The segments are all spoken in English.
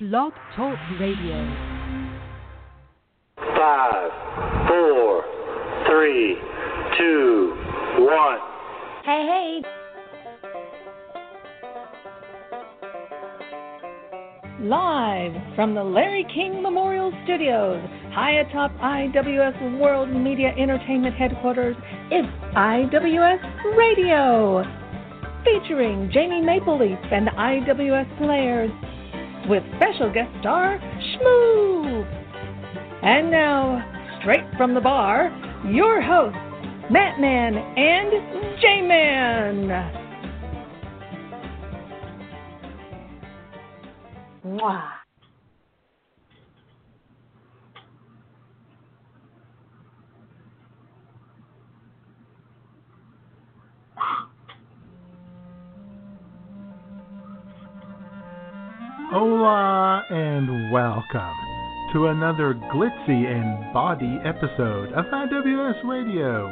Blog Talk Radio. Five, four, three, two, one. Hey, hey. Live from the Larry King Memorial Studios, high atop IWS World Media Entertainment Headquarters, it's IWS Radio. Featuring Jamie Maple Leaf and IWS players, with special guest star Shmoo. And now, straight from the bar, your hosts, Matt Man and J Man. Mwah. Welcome to another glitzy and bawdy episode of IWS Radio,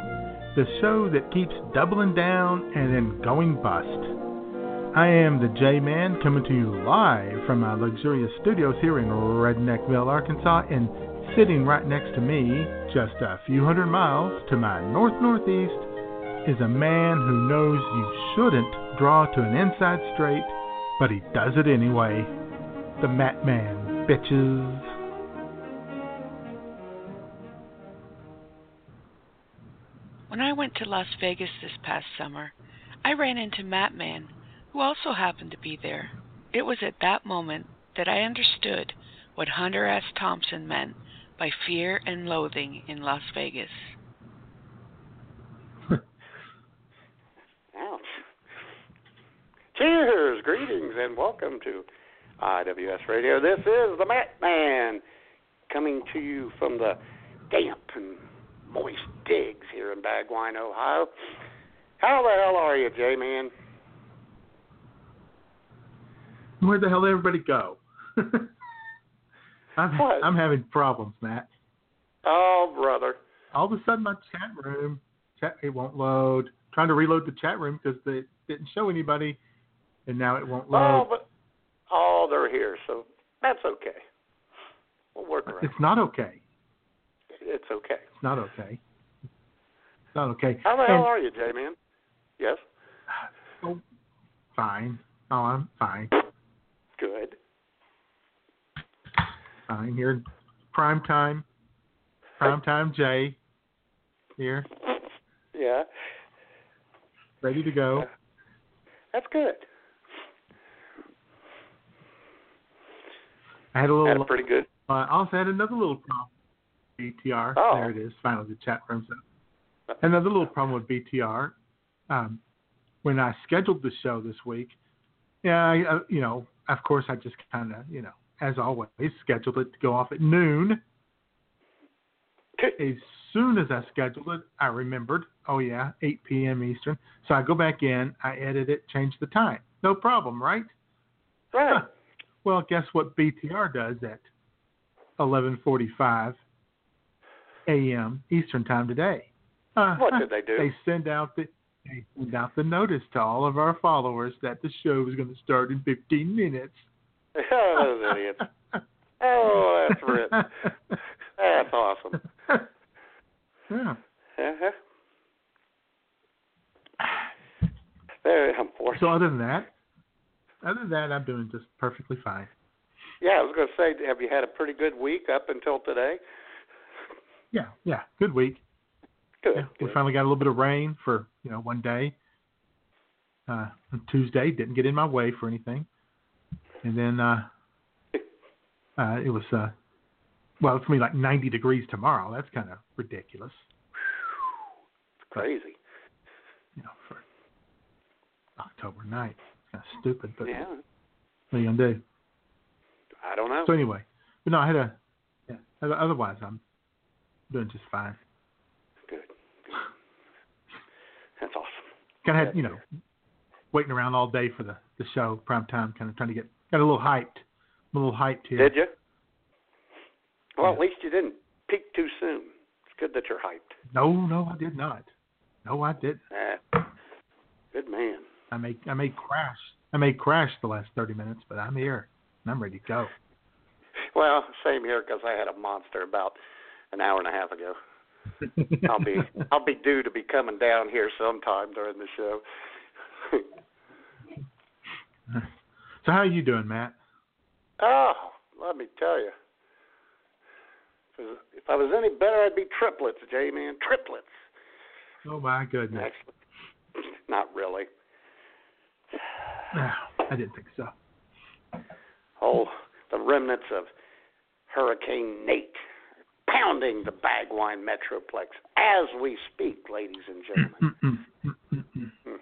the show that keeps doubling down and then going bust. I am the J Man coming to you live from my luxurious studios here in Redneckville, Arkansas, and sitting right next to me, just a few hundred miles to my north northeast, is a man who knows you shouldn't draw to an inside straight, but he does it anyway. The Matt Man, bitches. When I went to Las Vegas this past summer, I ran into Matt Man, who also happened to be there. It was at that moment that I understood what Hunter S. Thompson meant by fear and loathing in Las Vegas. Ouch. Cheers, greetings, and welcome to IWS Radio. This is the Matt Man coming to you from the damp and moist digs here in Bagwine, Ohio. How the hell are you, J Man? Where the hell did everybody go? I'm, What? I'm having problems, Matt. Oh, brother. All of a sudden, my chat room, chat, it won't load. Trying to reload the chat room because it didn't show anybody, and now it won't Oh, load. but oh, they're here, so that's okay. We'll work around. it's not okay. It's okay. It's not okay. It's not okay. How the And- hell are you, J Man? Yes. Oh, fine. Oh, I'm fine. Good. Fine. Here, prime time. Prime time, Jay. Here, Yeah, ready to go. that's good. I had a little. Had a pretty good. Uh, I also had another little problem. BTR. Oh. There it is. Finally, the chat room's up. Another little problem with BTR. Um, when I scheduled the show this week, yeah, I, uh, you know, of course, I just kind of, you know, as always, scheduled it to go off at noon. As soon as I scheduled it, I remembered, oh yeah, 8 p.m. Eastern. So I go back in, I edit it, change the time. No problem, right? Right. Huh. Well, guess what BTR does at 11:45 a.m. Eastern Time today? Uh, What did they do? They send out the they send out the notice to all of our followers that the show is going to start in 15 minutes. Oh, those idiots. Oh, that's rich. That's awesome. yeah. Uh-huh. Very unfortunate. So other than that, other than that, I'm doing just perfectly fine. yeah, I was going to say, have you had a pretty good week up until today? Yeah, yeah, good week. Good. Yeah, we finally got a little bit of rain for you know one day. Uh, on Tuesday didn't get in my way for anything, and then uh, uh, it was uh, well, it's gonna be like 90 degrees tomorrow. That's kind of ridiculous, It's crazy. you know, for October night. Kind of stupid, but Yeah. what are you gonna do? I don't know. So anyway, but no, I had a yeah. Otherwise, I'm doing just fine. Good. Good. That's awesome. Kind of had you know waiting around all day for the the show prime time, kind of trying to get got a little hyped, I'm a little hyped here. Did you? Well, at least you didn't peak too soon. It's good that you're hyped. No, no, I did not. No, I did. Uh, good man. I may I may crash. I may crash the last thirty minutes, but I'm here and I'm ready to go. Well, same here because I had a monster about an hour and a half ago. I'll be I'll be due to be coming down here sometime during the show. so how are you doing, Matt? Oh, let me tell you. If I was any better, I'd be triplets, J man. Triplets. Oh my goodness. Actually, not really. I didn't think so. Oh, the remnants of Hurricane Nate pounding the Bagwine Metroplex as we speak, ladies and gentlemen. Mm-mm-mm-mm-mm.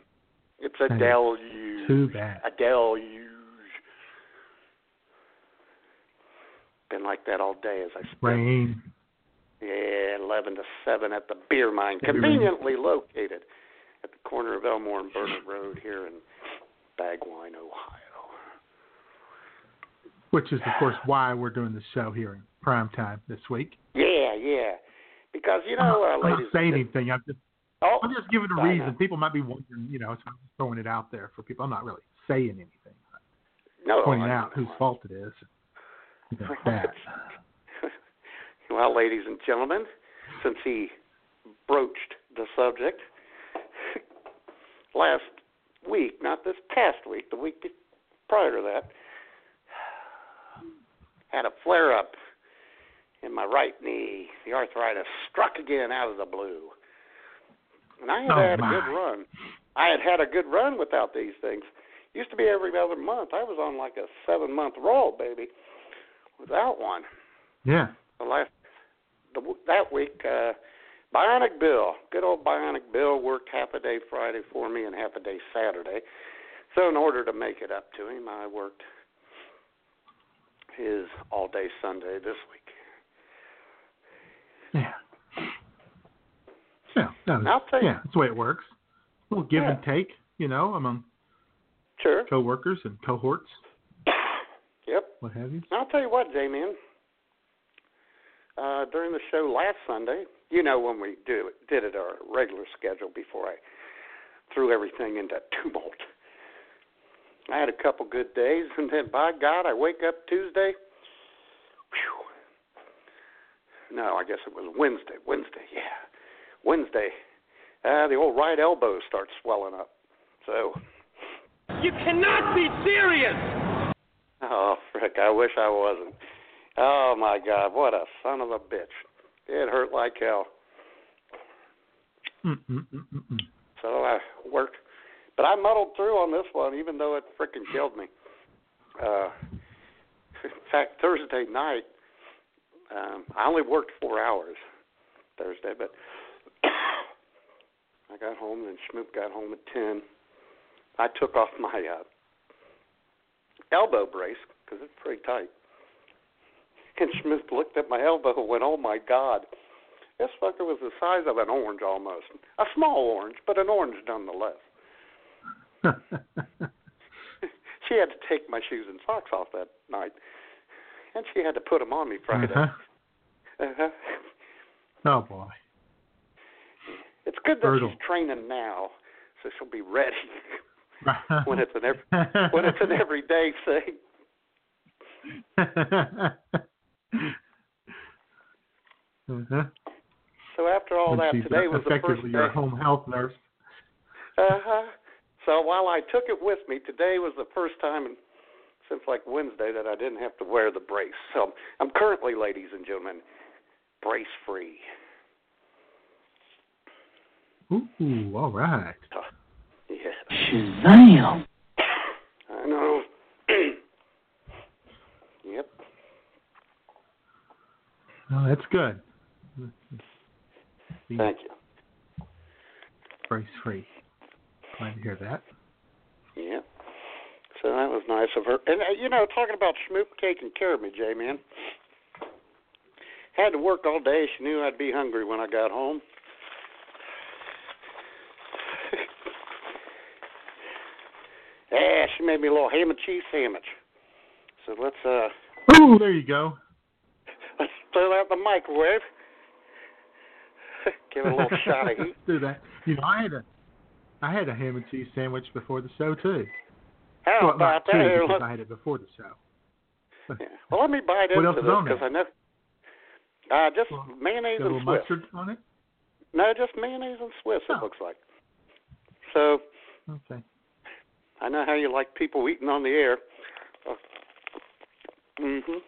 It's a That is deluge. Too bad. A deluge. Been like that all day as I spent Rain. Yeah, 11 to 7 at the beer mine, conveniently located at the corner of Elmore and Burnett Road here in Bagwine, Ohio. Which is, of course, why we're doing the show here in prime time this week. Yeah, yeah. Because, you know, uh, I'm not saying anything. I'm just, oh, I'm just giving a I reason. know. People might be wondering, you know, so I'm just throwing it out there for people. I'm not really saying anything. no, pointing out whose fault it is. You know, that. well, ladies and gentlemen, since he broached the subject, last week, not this past week, the week prior to that, had a flare up in my right knee. The arthritis struck again out of the blue. And I had Oh, had a good run. I had had a good run without these things. Used to be every other month. I was on like a seven month roll, baby, without one Yeah. the last the, that week, uh, Bionic Bill, good old Bionic Bill, worked half a day Friday for me and half a day Saturday. So in order to make it up to him, I worked his all day Sunday this week. Yeah. Yeah. No, I'll tell you- yeah, that's the way it works. A little give and take, you know, among Sure. coworkers and cohorts, Yep. what have you. I'll tell you what, J-Man. Uh, during the show last Sunday, you know when we do did it our regular schedule before I threw everything into tumult. I had a couple good days, and then by God, I wake up Tuesday. Whew. No, I guess it was Wednesday. Wednesday, yeah, Wednesday. Uh, the old right elbow starts swelling up. So You cannot be serious! Oh, frick, I wish I wasn't. Oh, my God, what a son of a bitch. It hurt like hell. Mm-mm-mm-mm-mm. So I worked. But I muddled through on this one, even though it frickin' killed me. Uh, in fact, Thursday night, um, I only worked four hours Thursday, but I got home, and Schmoop got home at 10. I took off my uh, elbow brace because it's pretty tight. And Schmoop looked at my elbow and went, oh my God. This fucker was the size of an orange almost. A small orange, but an orange nonetheless. she had to take my shoes and socks off that night. And she had to put them on me Friday. Uh-huh. Uh-huh. Oh boy. It's good that Brutal. she's training now, so she'll be ready when it's an every, when it's an everyday thing. uh-huh. So after all When that, she's today was the first effectively day. your home health nurse. Uh huh. So while I took it with me, today was the first time in, since like Wednesday that I didn't have to wear the brace. So I'm currently, ladies and gentlemen, brace free. Ooh, all right. Yeah. Shazam! I know. yep. Oh, that's good. Be Thank you. brace free. Glad to hear that. Yeah. So that was nice of her. And uh, you know, talking about Schmoop taking care of me, J man. Had to work all day. She knew I'd be hungry when I got home. yeah, she made me a little ham and cheese sandwich. So let's uh Ooh, there you go. Let's throw that in the microwave. Give it a little shot of heat. Do that. You know, I had a, I had a ham and cheese sandwich before the show too. How well, about two that? Because look- I had it before the show. Yeah. Well, let me bite What into this because? I know. Uh, just Well, mayonnaise and little Swiss. mustard on it. No, just mayonnaise and Swiss. Oh. It looks like. So Okay. I know how you like people eating on the air. Mhm.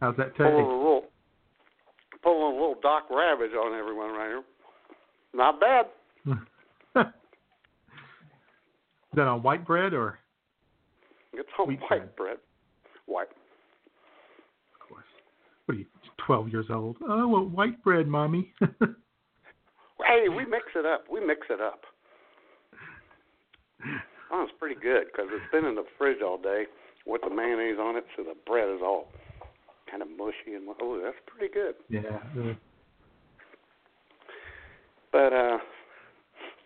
How's that Pulling a taste? little, pulling a little Doc Ravage on everyone right here. Not bad. Is that on white bread or? It's on white bread. White. Of course. What are you, 12 years old? Oh, well, white bread, mommy. Hey, we mix it up. We mix it up. Oh, it's pretty good because it's been in the fridge all day with the mayonnaise on it, so the bread is all kind of mushy and oh, that's pretty good. yeah. uh, But uh,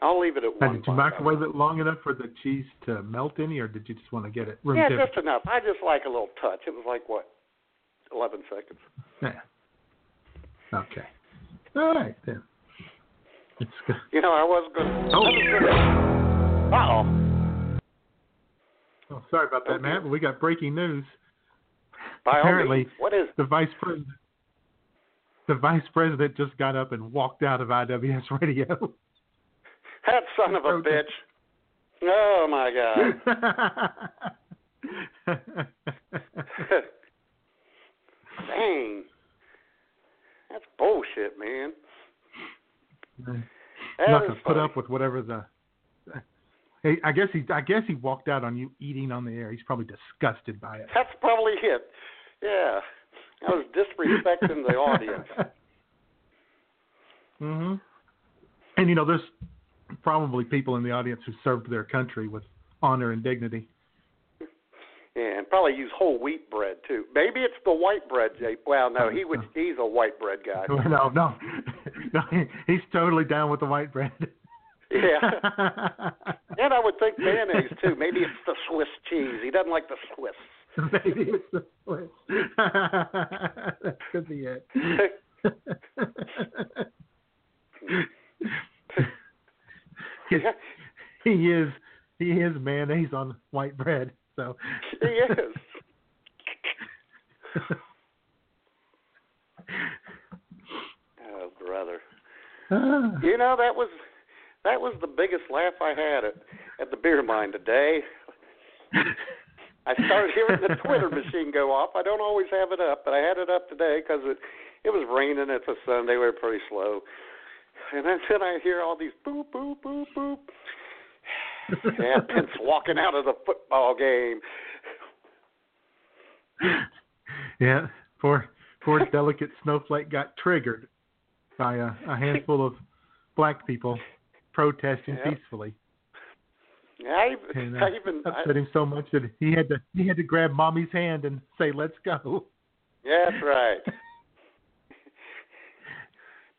I'll leave it at Now, one. did you microwave it long enough for the cheese to melt any, or did you just want to get it room Yeah, just enough. I just like a little touch. It was like what, eleven seconds. Yeah. Okay. All right then. It's good. You know, I was going. to Oh. I uh-oh. Oh, sorry about that, Okay. Matt. But we got breaking news. By Apparently- what is? The vice president. The vice president just got up and walked out of IWS Radio. That son of a bitch. Oh my God. Dang. That's bullshit, man. I'm That not gonna put up with whatever the. Hey, I guess he. I guess he walked out on you eating on the air. He's probably disgusted by it. That's probably it. Yeah. I was disrespecting the audience. hmm And you know, there's probably people in the audience who served their country with honor and dignity. Yeah, and probably use whole wheat bread too. Maybe it's the white bread, Jay. Well, no, he would. He's a white bread guy. No, no, no. He's totally down with the white bread. Yeah. And I would think mayonnaise too. Maybe it's the Swiss cheese. He doesn't like the Swiss. Maybe it's the Swiss. that could be it. he, he is he is mayonnaise on white bread. So He is. Oh, brother. Ah. You know that was that was the biggest laugh I had at at the beer mine today. I started hearing the Twitter machine go off. I don't always have it up, but I had it up today because it it was raining. It's a Sunday. We were pretty slow, and then then I hear all these boop boop boop boop. Yeah, Pence walking out of the football game. yeah, poor poor delicate snowflake got triggered by a, a handful of black people protesting Yep. peacefully. I, And I uh, even I, upset him so much that he had to he had to grab mommy's hand and say, "Let's go." yeah, that's right.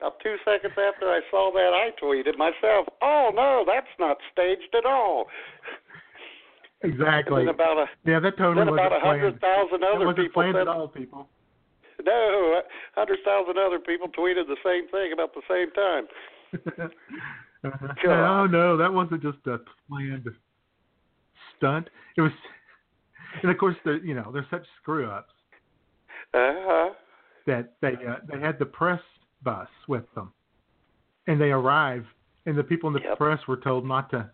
About two seconds after I saw that, I tweeted myself, "Oh no, that's not staged at all." Exactly. About a Yeah, that totally then wasn't about a hundred planned. other wasn't people planned said, at all, people. "No, hundred thousand other people tweeted the same thing about the same time." no, no, that wasn't just a planned stunt. It was, and of course, the you know they're such screw ups Uh huh. that they uh, they had the press bus with them, and they arrive, and the people in the Yep. press were told not to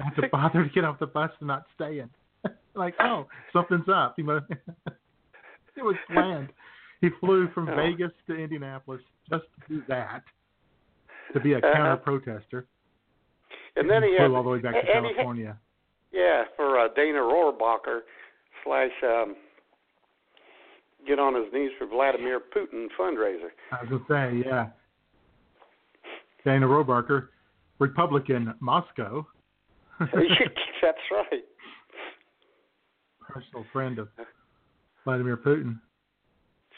not to bother to get off the bus and not stay in. like, oh, something's up. You know, it was planned. He flew from Oh. Vegas to Indianapolis just to do that, to be a Uh-huh. counter protester. And then he flew had all the way back to he had- California. Yeah, for uh, Dana Rohrabacher slash um, get on his knees for Vladimir Putin fundraiser. I was gonna say, yeah. Dana Rohrabacher, Republican Moscow, That's right. personal friend of Vladimir Putin.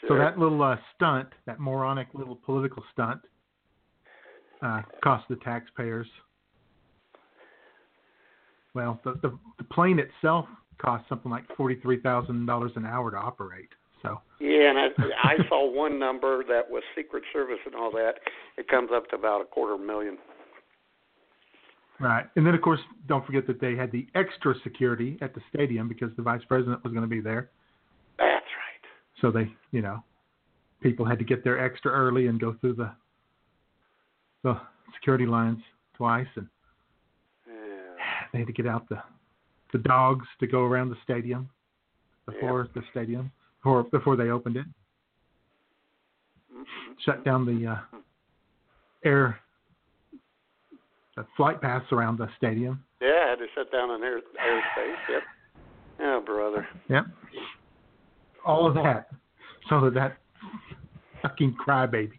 So that little uh, stunt, that moronic little political stunt, uh, cost the taxpayers. Well, the, the the plane itself costs something like forty three thousand dollars an hour to operate. So Yeah, and I, I saw one number that was Secret Service and all that. It comes up to about a quarter million. right, and then of course don't forget that they had the extra security at the stadium because the vice president was going to be there. That's right. So they, you know, people had to get there extra early and go through the the security lines twice, and Yeah. they had to get out the the dogs to go around the stadium before the stadium before before they opened it. Shut down the uh, air the flight paths around the stadium. Yeah, I had to shut down an air airspace. Yep. Oh, brother. Yep. All of that so that that fucking crybaby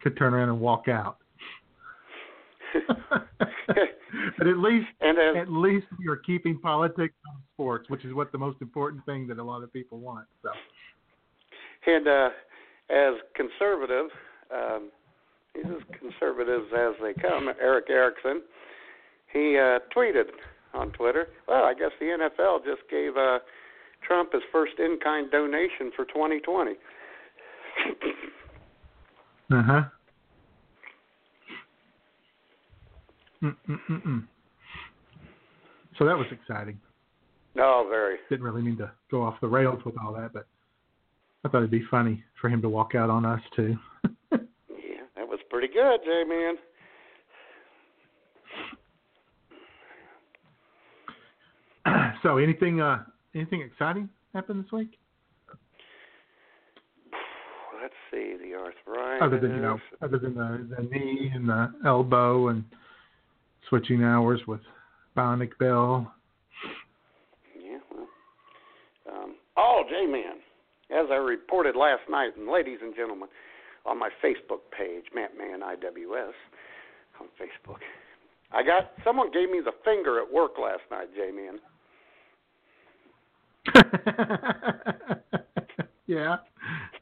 could turn around and walk out. but at least And as at least we are keeping politics on sports, which is what the most important thing that a lot of people want. So and uh, as conservative, um, he's as conservative as they come. Erick Erickson, he uh, tweeted on Twitter. Well, I guess the NFL just gave uh, Trump his first in-kind donation for 2020. Uh huh. Mm-mm-mm-mm. So that was exciting. No, very. Didn't really mean to go off the rails with all that, but I thought it'd be funny for him to walk out on us too. Yeah, that was pretty good, J Man. so anything uh anything exciting happened this week? Let's see the arthritis. Other than you know, other than the, the knee and the elbow and switching hours with Bionic Bill. Yeah. Well, um, oh, J Man, as I reported last night, and ladies and gentlemen, on my Facebook page, Matt Man IWS, on Facebook, I got someone gave me the finger at work last night, J Man. yeah.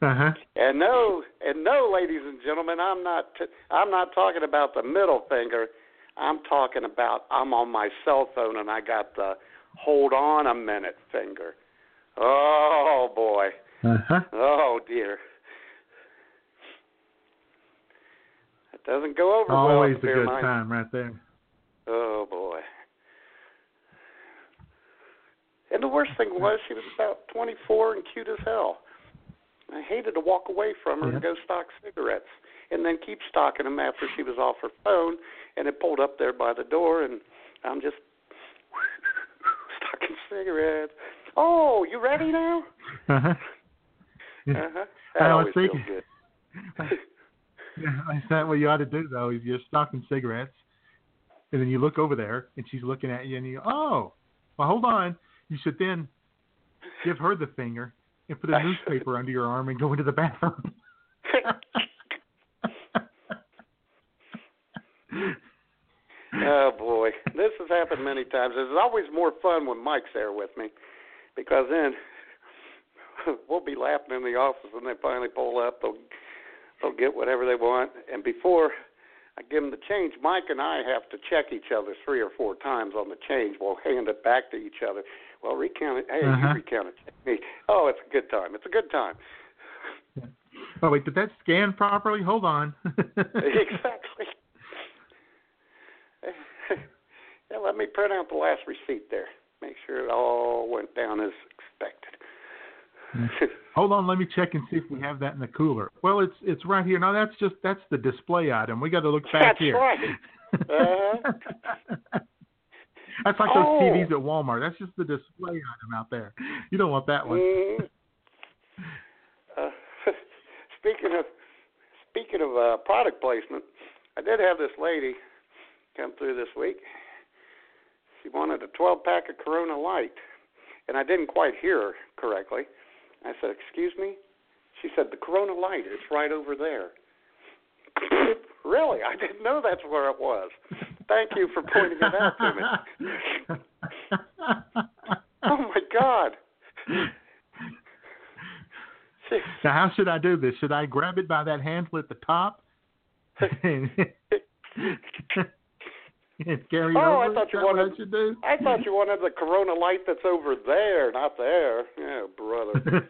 Uh-huh. And no, and no, ladies and gentlemen, I'm not. T- I'm not talking about the middle finger. I'm talking about I'm on my cell phone and I got the hold on a minute finger. Oh boy. Uh-huh. Oh dear. That doesn't go over well. Always a good time right there. Oh boy. And the worst thing was she was about 24 and cute as hell. I hated to walk away from her Yeah. and go stock cigarettes, and then keep stocking them after she was off her phone, and it pulled up there by the door, and I'm just stocking cigarettes. Oh, you ready now? Uh-huh. Yeah. Uh-huh. I was feels thinking- good. Yeah, Is that what you ought to do though? Is you're stocking cigarettes, and then you look over there, and she's looking at you, and you go, "Oh, well, hold on." You should then give her the finger and put a newspaper under your arm and go into the bathroom. Oh boy, this has happened many times. It's always more fun when Mike's there with me, because then we'll be laughing in the office, and they finally pull up. They'll they'll get whatever they want, and before I give them the change, Mike and I have to check each other three or four times on the change. We'll hand it back to each other. Well, recount it. Hey, Uh-huh. you recount it. Me. Oh, it's a good time. It's a good time. oh wait, did that scan properly? Hold on. exactly. yeah, let me print out the last receipt there. Make sure it all went down as expected. Hold on, let me check and see if we have that in the cooler. Well, it's it's right here. No, that's just that's the display item. We got to look back That's here. right. Uh-huh. that's like Oh. those TVs at Walmart. That's just the display item out there. You don't want that one. Mhm. Uh, speaking of speaking of uh, product placement, I did have this lady come through this week. She wanted a 12 pack of Corona Light, and I didn't quite hear her correctly. I said, "Excuse me." She said, "The Corona Light. is right over there." really? I didn't know that's where it was. Thank you for pointing it out to me. Oh my God. Now, how should I do this? Should I grab it by that handle at the top? and carry Oh, I thought you wanted- I should do? I thought you wanted the Corona light that's over there, not there. Yeah, brother.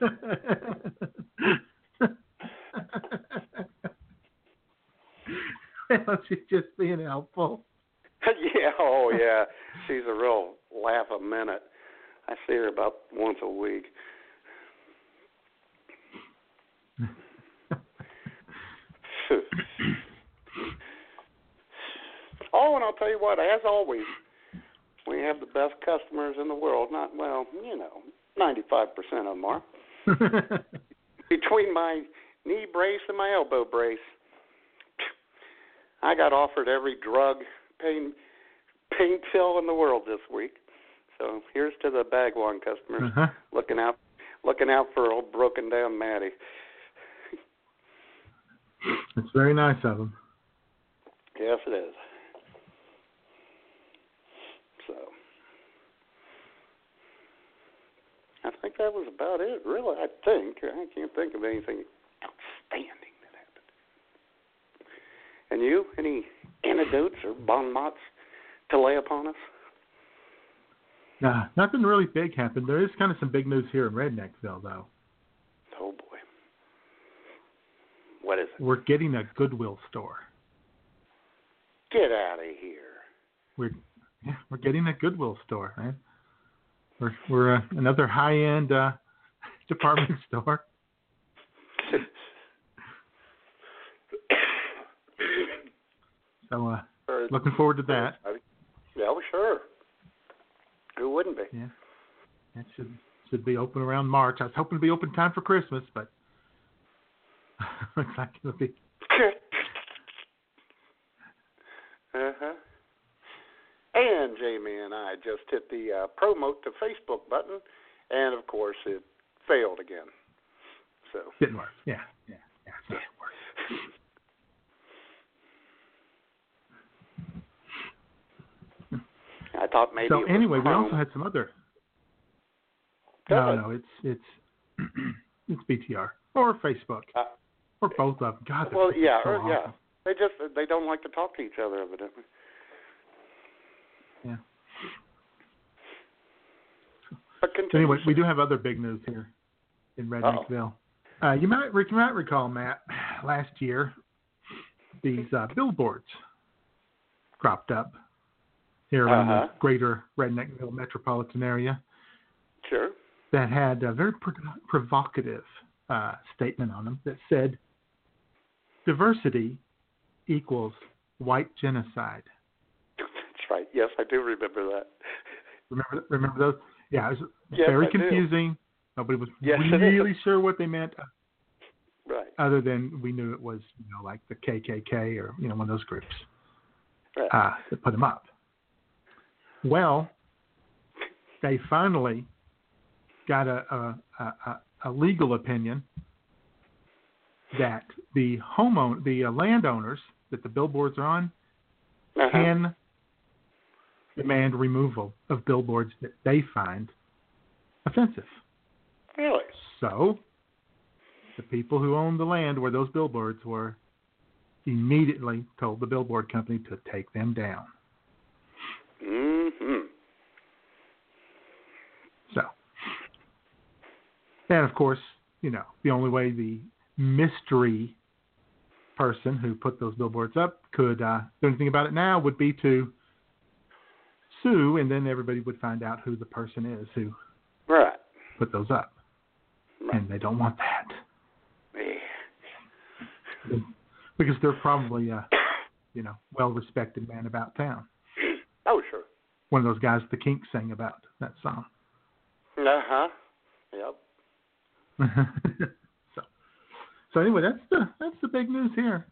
well, she's just being helpful. yeah, oh yeah. She's a real laugh a minute. I see her about once a week. Oh, and I'll tell you what, as always, we have the best customers in the world. Not well, you know, ninety-five percent of them are. Between my knee brace and my elbow brace, I got offered every drug, pain, pain pill in the world this week. So here's to the Bagwan customers uh-huh. looking out, looking out for old broken down Maddie. It's very nice of them. Yes, it is. So, I think that was about it, really. I think. I can't think of anything outstanding that happened. And you, any anecdotes or bon mots to lay upon us? Nah, nothing really big happened. There is kind of some big news here in Redneckville, though. Oh, boy. What is it? We're getting a Goodwill store. Get out of here. We're yeah, we're getting a Goodwill store, man. We're we're uh, another high-end uh, department store. So uh, looking forward to that. Yeah, well, sure. Who wouldn't be? Yeah, it should should be open around March. I was hoping to be open time for Christmas, but looks like it'll be. uh-huh. And Jamie and I just hit the uh, promote to Facebook button, and of course it failed again. So Didn't work. Yeah, yeah, yeah. it doesn't work. I thought maybe. so anyway, we also had some other. Go No, no, it's it's it's BTR or Facebook Uh, or both of them. God, well, yeah, so or, yeah. They just they don't like to talk to each other, evidently. Yeah. But So anyway, we do have other big news here in Redneckville. Uh, you might you might recall Matt last year these uh, billboards cropped up here around Uh-huh. the greater Redneckville metropolitan area Sure. that had a very pro- provocative uh, statement on them that said diversity equals white genocide. Right. Yes, I do remember that. Remember remember those? Yeah, it was Yes, very I do. confusing. Nobody was Yes, is. really sure what they meant, Right. other than we knew it was you know like the KKK or you know one of those groups Right. uh, that put them up. Well, they finally got a a, a, a- a legal opinion that the homeowner, the uh, landowners that the billboards are on, Uh-huh. can demand removal of billboards that they find offensive. Really? So, the people who own the land where those billboards were immediately told the billboard company to take them down. Mm-hmm. So, and of course, you know, the only way the mystery person who put those billboards up could uh, do anything about it now would be to sue, and then everybody would find out who the person is who Right. put those up. Right. And they don't want that Yeah. because they're probably a, you know, well-respected man about town. Oh, sure. One of those guys the Kinks sang about that song. Uh-huh. Yep. so, so anyway, that's the that's the big news here.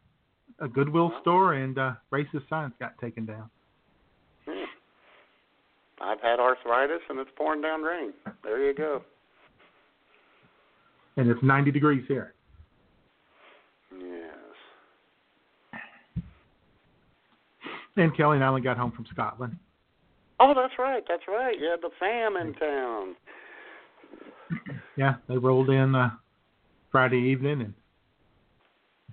A Goodwill store and uh, racist signs got taken down. I've had arthritis and it's pouring down rain. There you go. And it's 90 degrees here. Yes. And Kelly and I only got home from Scotland. Oh, that's right. That's right. You had the fam in town. Yeah, they rolled in uh, Friday evening and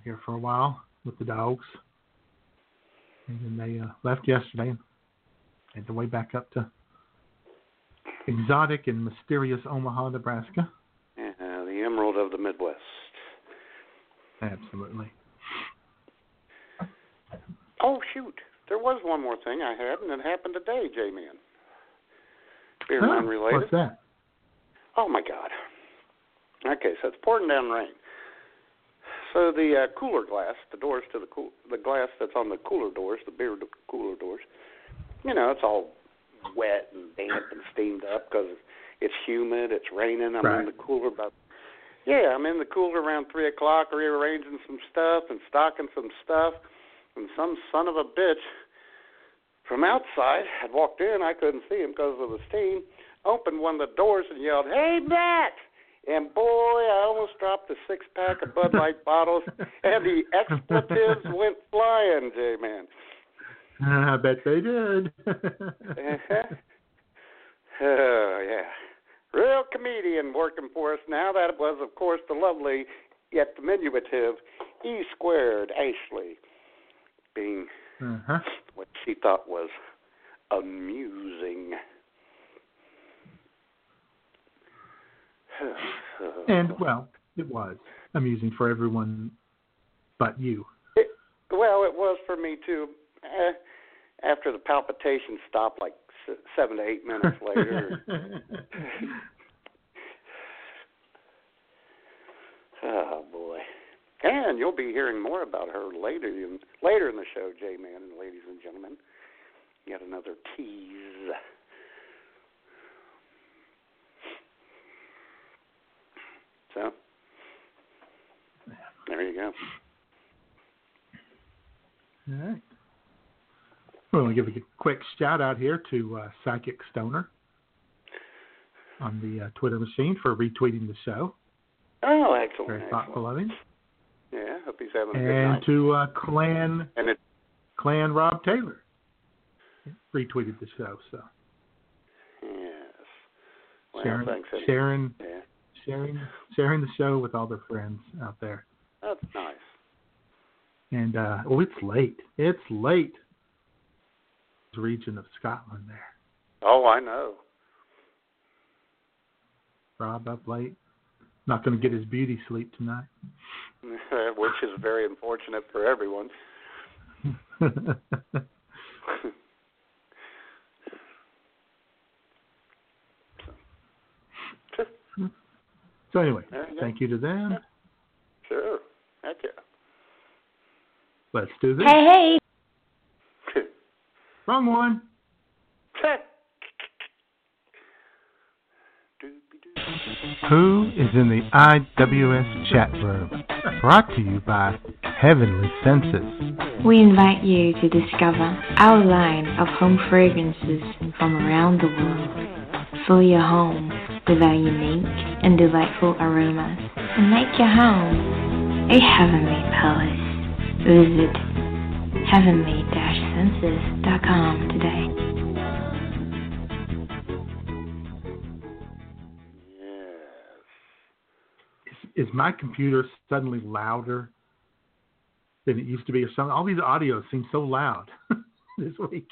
here for a while with the dogs. And then they uh, left yesterday. and the way back up to exotic and mysterious Omaha, Nebraska. Yeah, the emerald of the Midwest. Absolutely. Oh shoot, there was one more thing I had, and it happened today, J-Man. Beer Huh, unrelated. What's that? Oh my God. Okay, so it's pouring down rain. So the uh, cooler glass, the doors to the cool, the glass that's on the cooler doors, the beer cooler doors, you know, it's all wet and damp and steamed up because it's humid, it's raining. I'm Right. in the cooler about. Yeah, I'm in the cooler around three o'clock, rearranging some stuff and stocking some stuff, and some son of a bitch from outside had walked in. I couldn't see him because of the steam. Opened one of the doors and yelled, "Hey, Matt!" And boy, I almost dropped a six pack of Bud Light bottles, and the expletives went flying, J Man. I bet they did. Uh-huh. Oh, yeah. Real comedian working for us now. That was, of course, the lovely yet diminutive E squared Ashley, being uh-huh. what she thought was amusing. And well, it was amusing for everyone but you. It, well, it was for me too. Eh, after the palpitation stopped, like s- seven to eight minutes later. oh boy! And you'll be hearing more about her later in later in the show, J Man and ladies and gentlemen. Yet another tease. So there you go. All right. We want to give a quick shout out here to uh, Psychic Stoner on the uh, Twitter machine for retweeting the show. Oh, excellent! Very excellent. thoughtful of him. Yeah, hope he's having a good time. And to uh, Clan And it, Clan Rob Taylor retweeted the show. So yes. Well, sharing, thanks. Sharing, Yeah, sharing, sharing the show with all their friends out there. that's nice. And uh, oh, it's late. It's late. Region of Scotland there. Oh, I know. Rob up late. Not going to get his beauty sleep tonight. Which is very unfortunate for everyone. so anyway, you thank you to them. Sure. Heck yeah. Let's do this. Hey, hey. Wrong one. Who is in the IWS chat room? Brought to you by Heavenly Senses. We invite you to discover our line of home fragrances from around the world. Fill your home with our unique and delightful aromas and make your home a heavenly palace. Visit heavenly-senses.com today. Is, is my computer suddenly louder than it used to be or something? All these audios seem so loud this week.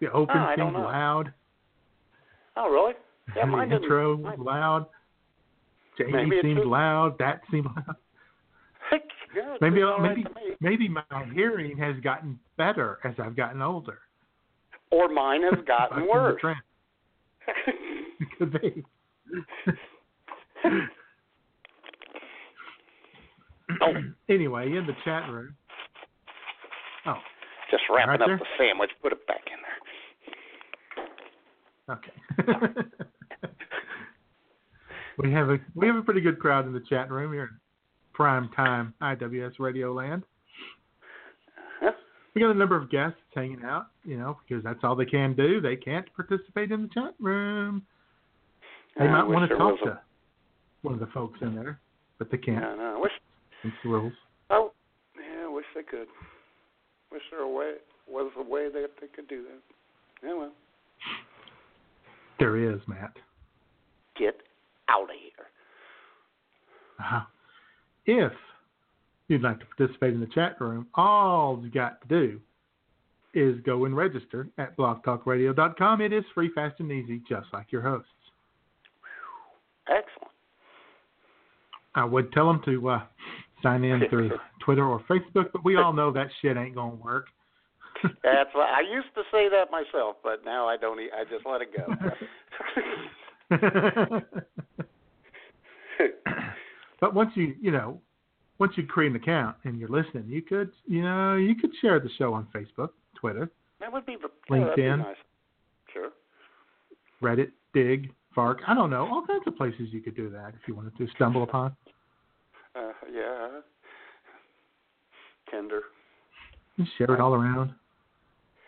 The open Oh, seems loud. Oh, really? Yeah, mine the didn't. intro mine- loud. Maybe Jamie seems loud. That seemed loud. Yeah, uh, Maybe right maybe maybe my hearing has gotten better as I've gotten older. Or mine has gotten worse. Could be. Oh. anyway, in the chat room. Oh, Just wrapping Right up there? the sandwich. Put it back in there. okay. we have a we have a pretty good crowd in the chat room here prime time IWS Radio Land. We got a number of guests hanging out, you know, because that's all they can do. They can't participate in the chat room. They might want to talk to one of the folks in there, but they can't. yeah, no, I wish. It's the rules. Oh, yeah, I wish they could. Wish there a way was a way that they could do that. Yeah, well, There is, Matt. get out of here. Uh, if you'd like to participate in the chat room, all you got to do is go and register at blogtalkradio.com. It is free, fast, and easy, just like your hosts. Excellent. I would tell them to uh, sign in through Twitter or Facebook, but we all know that shit ain't gonna work. That's what I used to say that myself, but now I don't. I just let it go. but once you you know once you create an account and you're listening, you could you know you could share the show on Facebook, Twitter, that would be that'd be LinkedIn. nice. Sure. Reddit, Digg, Fark. I don't know all kinds of places you could do that if you wanted to StumbleUpon. Uh, yeah. Tinder. Just share it all around.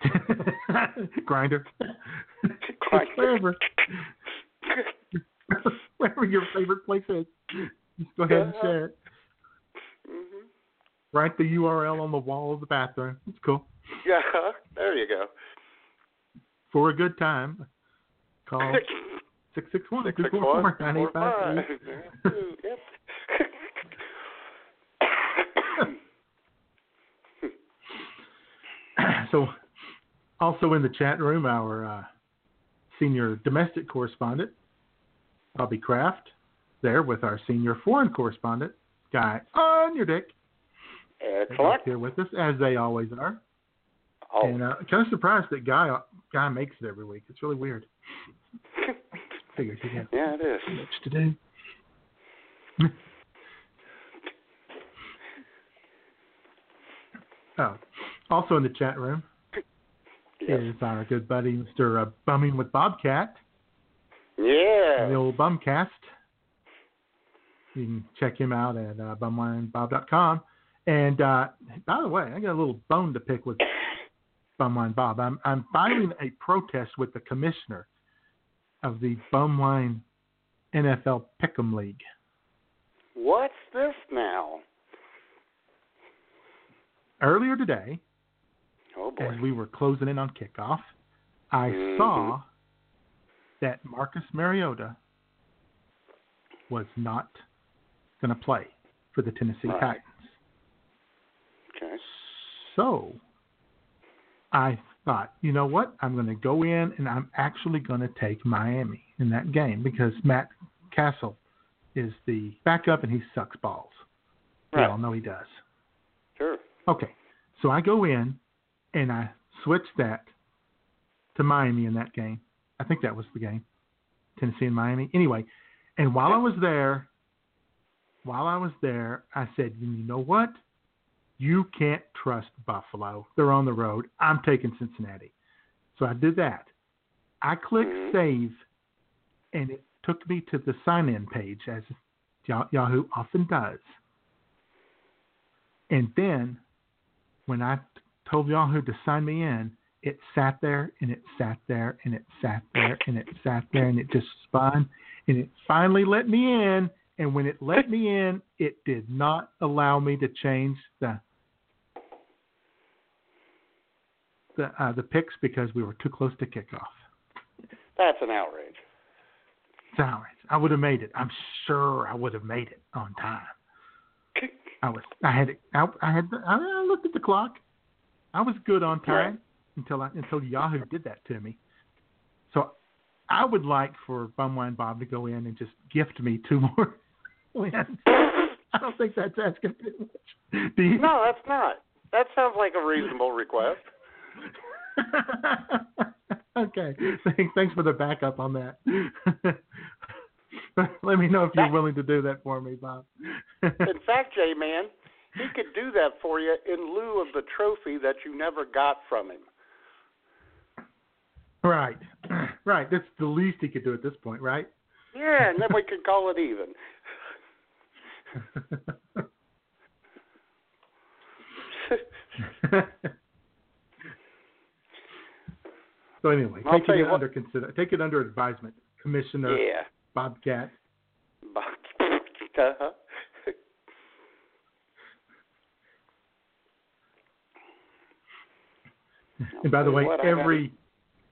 Grinder. Grindr. wherever wherever your favorite place is. Just go ahead and Yeah. share it. hmm Write the URL on the wall of the bathroom. It's cool. Yeah. There you go. For a good time, call six six one Six two six four one four nine eight four five five. three. Yep. So, also in the chat room, our uh, senior domestic correspondent, Bobby Kraft, there with our senior foreign correspondent, Guy on your dick. Excellent. here with us, as they always are. Oh, And uh, kind of surprised that Guy Guy makes it every week. It's really weird. Figures he has yeah, it is. much to do. oh, also in the chat room Yes. is our good buddy Mr. Uh, Bumming with Bobcat, Yeah. the old Bumcast. You can check him out at uh, bumwinebob.com. And uh, by the way, I got a little bone to pick with Bumwine Bob. I'm I'm filing a protest with the commissioner of the Bumwine NFL Pick'em League. What's this now? Earlier today, Oh boy. as we were closing in on kickoff, I Mhm. saw that Marcus Mariota was not going to play for the Tennessee Right. Titans. Okay. So I thought, you know what? I'm going to go in and I'm actually going to take Miami in that game because Matt Cassel is the backup and he sucks balls. We Right. all know he does. Sure. Okay. So I go in and I switch that to Miami in that game. I think that was the game. Tennessee and Miami. Anyway, and while I was there, while I was there, I said, you know what? You can't trust Buffalo. They're on the road. I'm taking Cincinnati. So I did that. I clicked Mhm. save, and it took me to the sign in page, as Yahoo often does. And then when I told Yahoo to sign me in, it sat there and it sat there and it sat there and it sat there and it just spun and it finally let me in. And when it let me in, it did not allow me to change the the uh, the picks because we were too close to kickoff. That's an outrage. Sorry, I would have made it. I'm sure I would have made it on time. I was. I had. it- I, I had. I, I looked at the clock. I was good on time Right. until I, until Yahoo did that to me. So I would like for Bumwine Bob to go in and just gift me two more wins. I don't think that's asking too much. Do you? No, that's not. That sounds like a reasonable request. okay. Thanks, thanks for the backup on that. Let me know if you're willing to do that for me, Bob. In fact, J Man, he could do that for you in lieu of the trophy that you never got from him. right. Right. That's the least he could do at this point, right? Yeah, and then we could call it even. so anyway, I'll take it under consider. Take it under advisement, Commissioner Yeah. Bobcat. Uh-huh. And by the way, what, I got every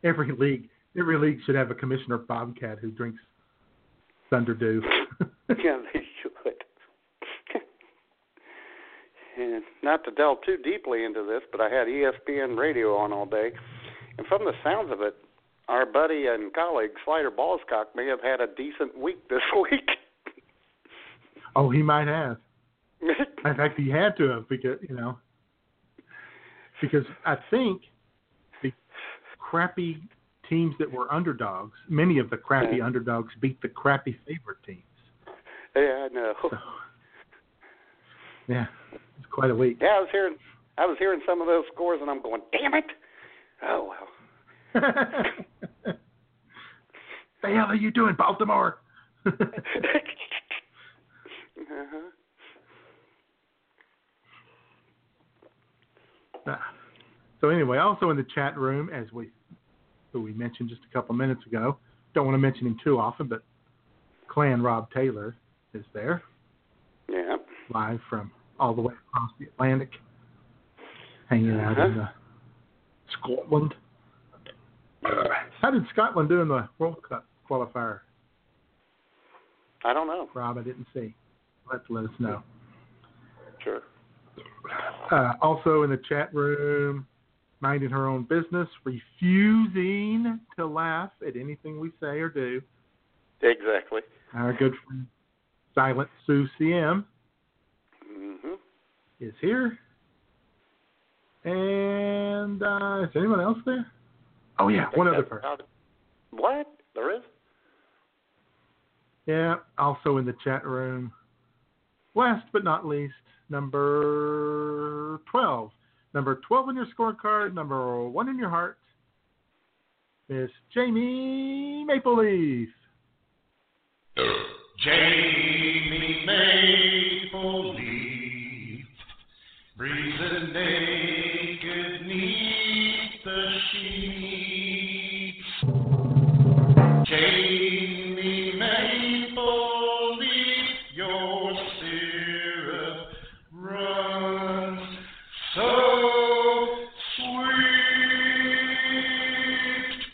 every league every league should have a Commissioner Bobcat who drinks Thunder Dew. yeah, they should. and not to delve too deeply into this, but I had ESPN radio on all day, and from the sounds of it, our buddy and colleague Slider Ballscock may have had a decent week this week. Oh, he might have. In fact, he had to have because you know because I think the crappy teams that were underdogs, many of the crappy Yeah. underdogs beat the crappy favorite teams. yeah, I know. So, yeah, quite a week. Yeah, I was hearing I was hearing some of those scores, and I'm going, damn it! Oh well. the hell are you doing, Baltimore? uh-huh. Uh, so anyway, also in the chat room, as we who we mentioned just a couple minutes ago, don't want to mention him too often, but Clan Rob Taylor is there Yeah. live from all the way across the Atlantic, hanging out in uh, Scotland. How did Scotland do in the World Cup qualifier, I don't know. Rob? I didn't see. To let us know. Sure. Uh, also in the chat room, minding her own business, refusing to laugh at anything we say or do. Exactly. Our good friend Silent Sue CM. Is here. And uh, is anyone else there? Oh yeah, one other person. What? There is? Yeah, also in the chat room. Last but not least, number 12. Number 12 on your scorecard, number 1 in your heart, Miss Jamie Maple Leaf. Jamie Maple Leaf, breathing naked neath the sheets. Jamie Maple Leaf, your syrup runs so sweet.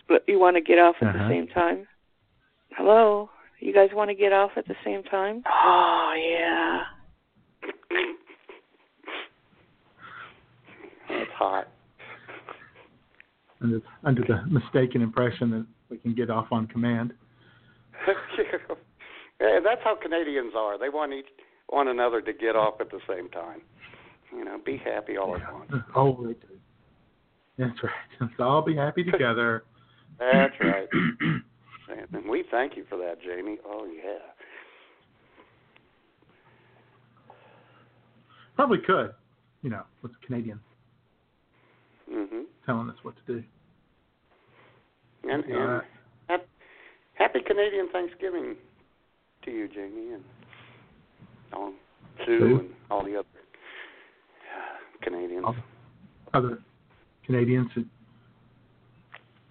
But you want to get off at Uh-huh. the same time? Hello? You guys want to get off at the same time? Oh, yeah. Hot. Under, under the mistaken impression that we can get off on command. yeah, that's how Canadians are. They want each one another to get off at the same time. You know, be happy all at once. Oh, we do. That's right. Let's all be happy together. That's right. And we thank you for that, Jamie. Oh yeah. Probably could, you know, with the Mhm. telling us what to do. And, and Uh, hap- happy Canadian Thanksgiving to you, Jamie, and all Sue Sue. and all the other uh, Canadians. other Canadians that,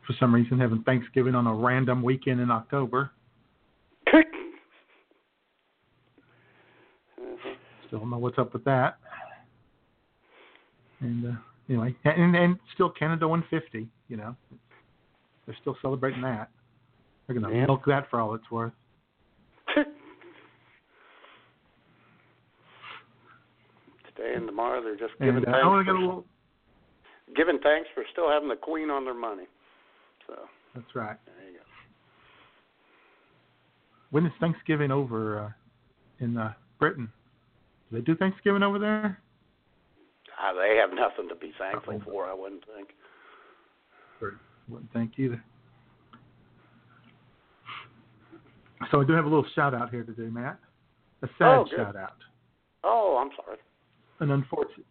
for some reason, having Thanksgiving on a random weekend in October. Still don't know what's up with that. And uh, anyway, and and still Canada 150. You know, they're still celebrating that. They're gonna milk that for all it's worth. Today and tomorrow, they're just And giving uh, thanks. I for, little. giving thanks for still having the Queen on their money. So That's right. there you go. When is Thanksgiving over uh, in uh, Britain? Do they do Thanksgiving over there? Ah, they have nothing to be thankful for, I wouldn't think. Wouldn't think either. So I do have a little shout out here to do, Matt. A sad Oh, shout out. Oh, I'm sorry. An unfortunate.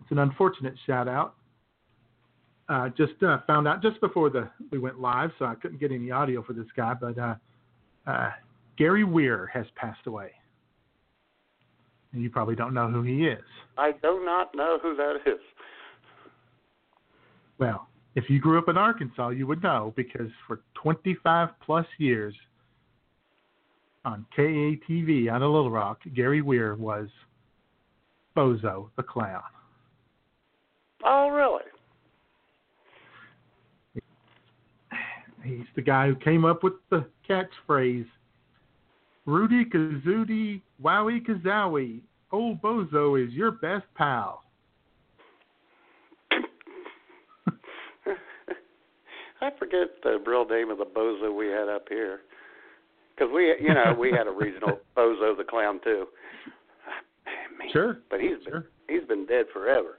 It's an unfortunate shout out. Uh, just uh, found out just before the we went live, so I couldn't get any audio for this guy. But uh, uh, Gary Weir has passed away, and you probably don't know who he is. I do not know who that is. Well, if you grew up in Arkansas, you would know because for 25 plus years on KATV out of Little Rock, Gary Weir was Bozo the Clown. Oh, really? He's the guy who came up with the catchphrase Rudy Kazuti, Wowie Kazowie, old Bozo is your best pal. I forget the real name of the Bozo we had up here, because we, you know, we had a regional Bozo the Clown too. Man, sure, but he's been he's been dead forever.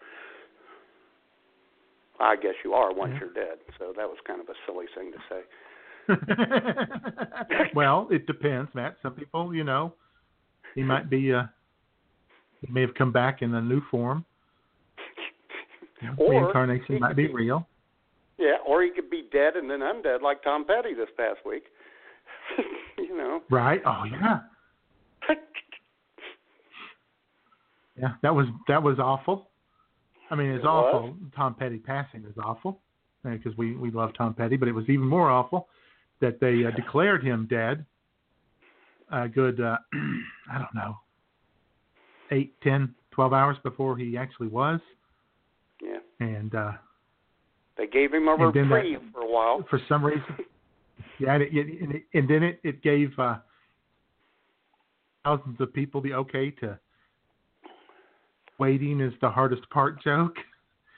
I guess you are once yeah. you're dead, so that was kind of a silly thing to say. well, it depends, Matt. Some people, you know, he might be. Uh, he may have come back in a new form. Or Reincarnation might be be- real. Yeah, or he could be dead and then undead like Tom Petty this past week. you know. Right? Oh yeah. Yeah, that was that was awful. I mean, it's It was. awful. Tom Petty passing is awful because we we love Tom Petty, but it was even more awful that they uh, declared him dead. A good, uh, I don't know, eight, ten, twelve hours before he actually was, yeah. and uh, They gave him a then that- reprieve for a while. for some reason, yeah, and, it, it, and, it, and then it it gave uh, thousands of people the okay to waiting is the hardest part joke.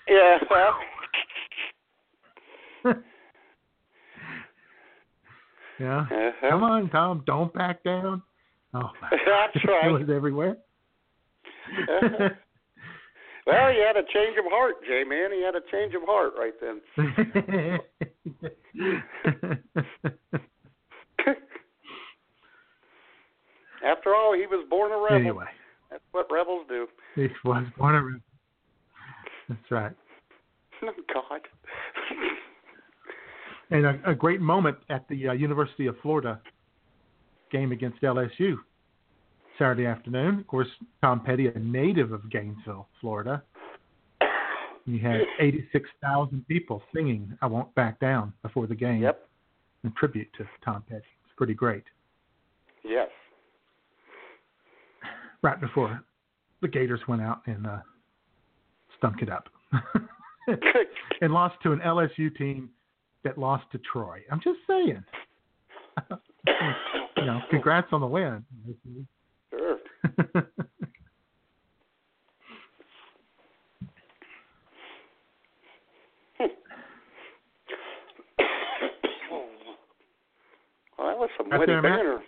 Yeah, well, Yeah. uh-huh. Come on, Tom, don't back down. Oh, That's right. it was everywhere. Uh-huh. well, he had a change of heart, Jay. man. He had a change of heart right then. After all, he was born a rebel. anyway, That's what rebels do. he was born a rebel. That's right. Oh, God. And a, a great moment at the uh, University of Florida game against LSU Saturday afternoon. Of course, Tom Petty, a native of Gainesville, Florida. You had 86,000 people singing "I Won't Back Down" before the game Yep. in tribute to Tom Petty. It's pretty great. Yes. Right before the Gators went out and uh, stunk it up and lost to an LSU team that lost to Troy. I'm just saying. you know, congrats on the win. Sure. Well, that was some witty there, Matt? banter.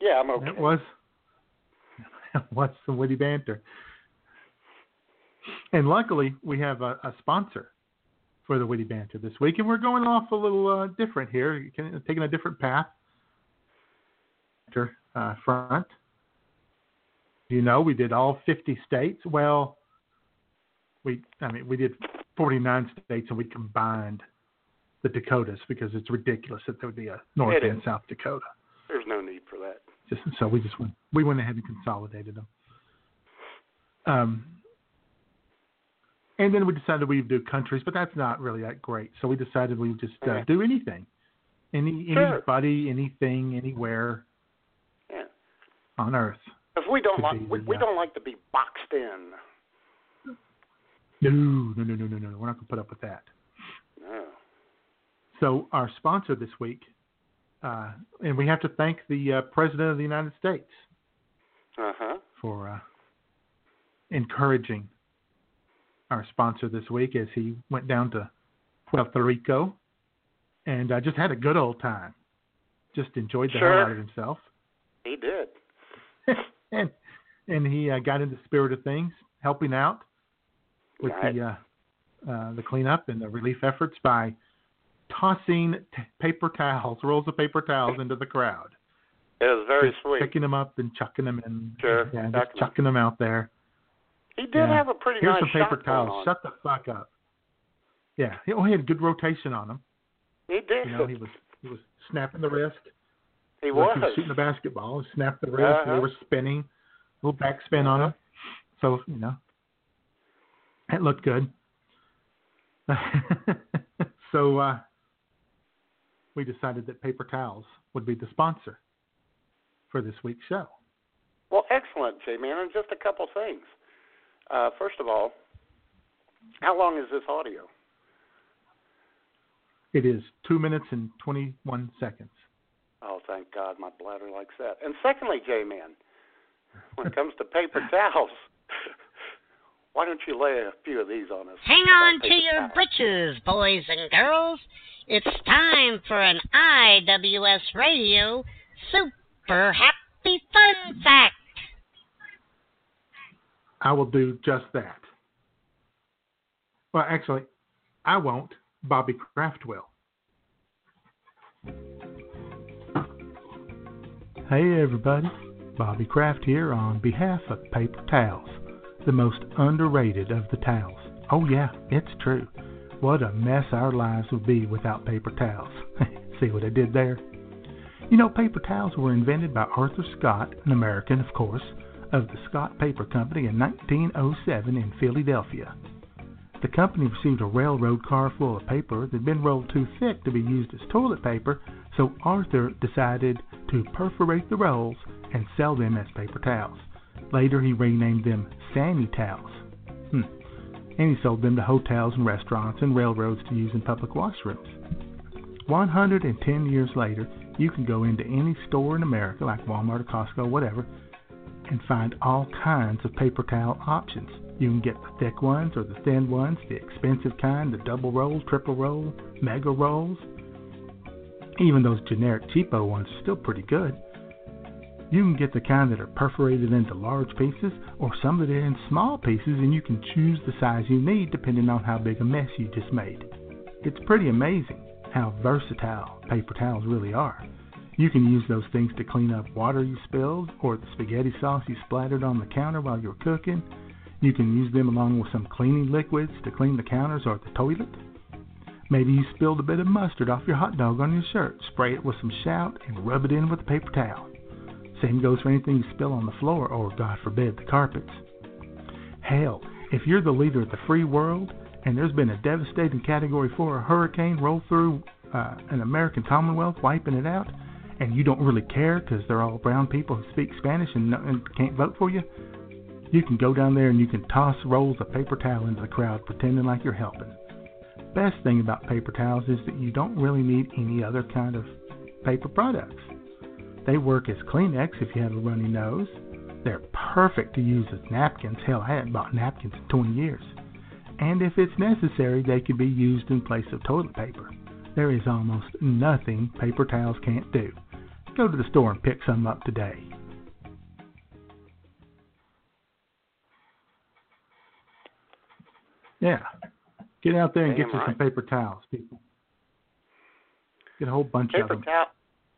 Yeah, I'm okay. It was what's some witty banter. And luckily, we have a, a sponsor for the witty banter this week, and we're going off a little uh, different here, taking a different path. Uh, front. You know, we did all 50 states. Well, we I mean we did 49 states, and we combined the Dakotas because it's ridiculous that there would be a North and. South Dakota. There's no need for that. Just so we just went we went ahead and consolidated them. Um, and then we decided we'd do countries, but that's not really that great. So we decided we would just uh, do anything, any Sure. anybody, anything, anywhere Yeah. on Earth. Because we don't like we, we uh, don't like to be boxed in. No, no, no, no, no, no. We're not going to put up with that. No. So our sponsor this week, uh, and we have to thank the uh, President of the United States Uh huh. for uh, encouraging our sponsor this week as he went down to Puerto Rico and uh, just had a good old time. Just enjoyed the Sure. hell out of himself, He did. and and he uh, got into the spirit of things, helping out with Right. the uh, uh, the cleanup and the relief efforts by tossing t- paper towels, rolls of paper towels into the crowd. It was very just sweet. Picking them up and chucking them in. Sure, Yeah, just chucking them out there. He did Yeah. have a pretty Here's nice some paper towels. Shut the fuck up. Yeah. He, oh, he had good rotation on him. He did. You know, he was he was snapping the wrist. he like was. He was shooting the basketball. He snapped the wrist. Uh-huh. they were spinning. A little backspin on him. So you know, it looked good. so uh, we decided that paper towels would be the sponsor for this week's show. Well, excellent, J Man. And just a couple things. Uh, first of all, how long is this audio? It is two minutes and twenty-one seconds. Oh, thank God, my bladder likes that. And secondly, J Man, when it comes to paper towels, Why don't you lay a few of these on us? Hang on to your paper britches, boys and girls. It's time for an IWS Radio Super Happy Fun Fact. I will do just that. Well, actually, I won't. Bobby Kraft will. Hey, everybody. Bobby Kraft here on behalf of Paper Towels, the most underrated of the towels. Oh, yeah, it's true. What a mess our lives would be without paper towels. See what I did there? You know, paper towels were invented by Arthur Scott, an American, of course, of the Scott Paper Company in 1907 in Philadelphia. The company received a railroad car full of paper that had been rolled too thick to be used as toilet paper, so Arthur decided to perforate the rolls and sell them as paper towels. Later, he renamed them Sani-Towels. Hmm. And he sold them to hotels and restaurants and railroads to use in public washrooms. 110 years later, you can go into any store in America, like Walmart or Costco, whatever, and find all kinds of paper towel options. You can get the thick ones or the thin ones, the expensive kind, the double roll, triple roll, mega rolls. Even those generic cheapo ones are still pretty good. You can get the kind that are perforated into large pieces or some that are in small pieces and you can choose the size you need depending on how big a mess you just made. It's pretty amazing how versatile paper towels really are. You can use those things to clean up water you spilled or the spaghetti sauce you splattered on the counter while you were cooking. You can use them along with some cleaning liquids to clean the counters or the toilet. Maybe you spilled a bit of mustard off your hot dog on your shirt. Spray it with some shout and rub it in with a paper towel. Same goes for anything you spill on the floor or, God forbid, the carpets. Hell, if you're the leader of the free world and there's been a devastating Category 4 hurricane roll through uh, an American Commonwealth, wiping it out, and you don't really care because they're all brown people who speak Spanish and, and can't vote for you, you can go down there and you can toss rolls of paper towel into the crowd pretending like you're helping. Best thing about paper towels is that you don't really need any other kind of paper products. They work as Kleenex if you have a runny nose. They're perfect to use as napkins. Hell, I hadn't bought napkins in 20 years. And if it's necessary, they can be used in place of toilet paper. There is almost nothing paper towels can't do. Go to the store and pick some up today. Yeah. Get out there and Damn get you some paper towels, people. Get a whole bunch of Paper them. towel.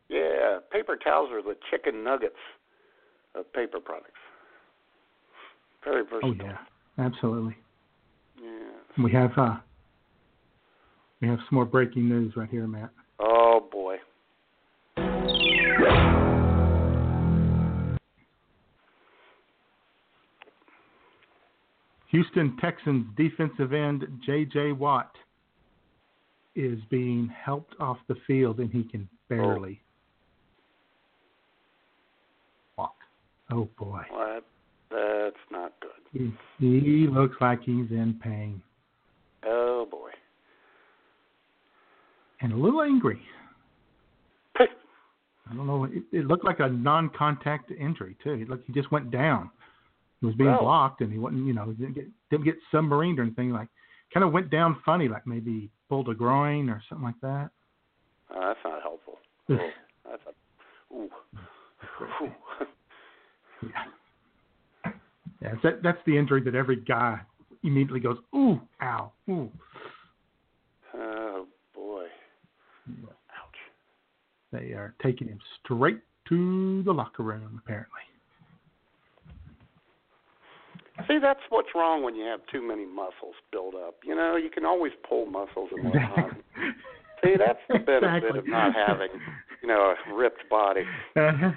Yeah, paper towels are the chicken nuggets of paper products. Very versatile. Oh yeah, absolutely. Yeah. We have uh we have some more breaking news right here, Matt. Oh boy. Houston Texans defensive end J.J. Watt is being helped off the field and he can barely walk. Oh boy. What? That's not good. He, he looks like he's in pain Oh boy. and a little angry. I don't know. It, it looked like a non-contact injury too. It looked he just went down. He was being Well. blocked, and he wasn't. You know, didn't get didn't get submarined or anything. Like, kind of went down funny, like maybe pulled a groin or something like that. Oh, that's not helpful. Oh, that's a, ooh. Ooh. Yeah. Yeah, that, that's the injury that every guy immediately goes, ooh, ow, ooh. Oh boy. Yeah. Ouch. They are taking him straight to the locker room, apparently. See, that's what's wrong when you have too many muscles build up. You know, you can always pull muscles and whatnot. See, that's the benefit of not having, you know, a ripped body. Uh-huh.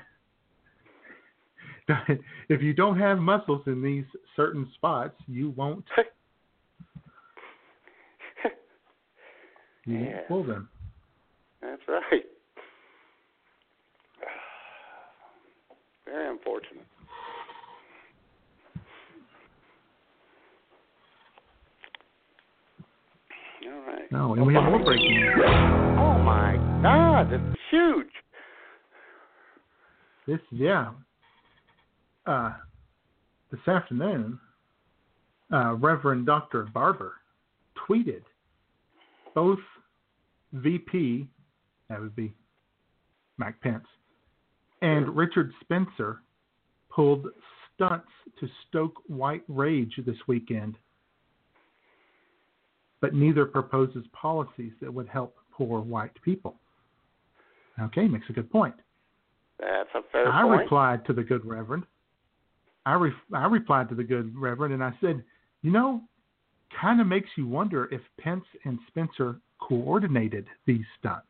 if you don't have muscles in these certain spots, you won't you won't pull them. That's right. Very unfortunate. All right. No, and we have more breaking news. Oh my God, is huge. This, yeah. Uh, this afternoon, uh, Reverend Dr. Barber tweeted both VP, that would be Mike Pence, and Richard Spencer pulled stunts to stoke white rage this weekend, but neither proposes policies that would help poor white people. Okay, makes a good point. That's a fair I point. replied to the good reverend. I re- I replied to the good reverend, and I said, you know, kind of makes you wonder if Pence and Spencer coordinated these stunts.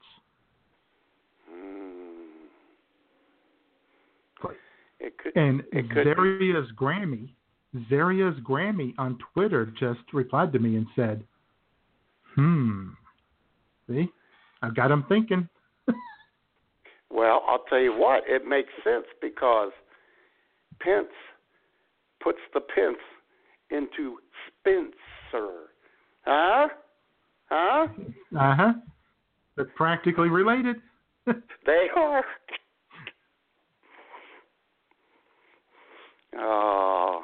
It could, And it could be. Zaria's Grammy, Zaria's Grammy on Twitter just replied to me and said, "Hmm, see, I've got him thinking." Well, I'll tell you what, it makes sense because Pence puts the Pence into Spencer. Huh? Huh? Uh huh. They're practically related. They are. Oh.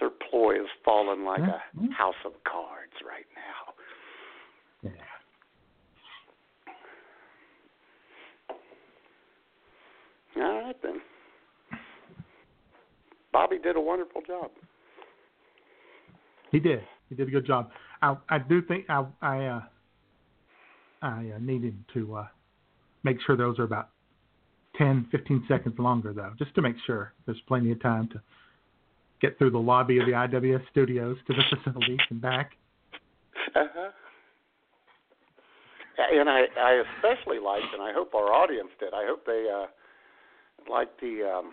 Their ploy is falling like a house of cards right now. Yeah. All right then. Bobby did a wonderful job. He did. He did a good job. I I do think I I uh, I uh, needed to uh, make sure those are about 10, 15 seconds longer though, just to make sure there's plenty of time to get through the lobby of the IWS studios to the facility and back. Uh-huh. And I, I especially liked, and I hope our audience did. I hope they uh, liked the um,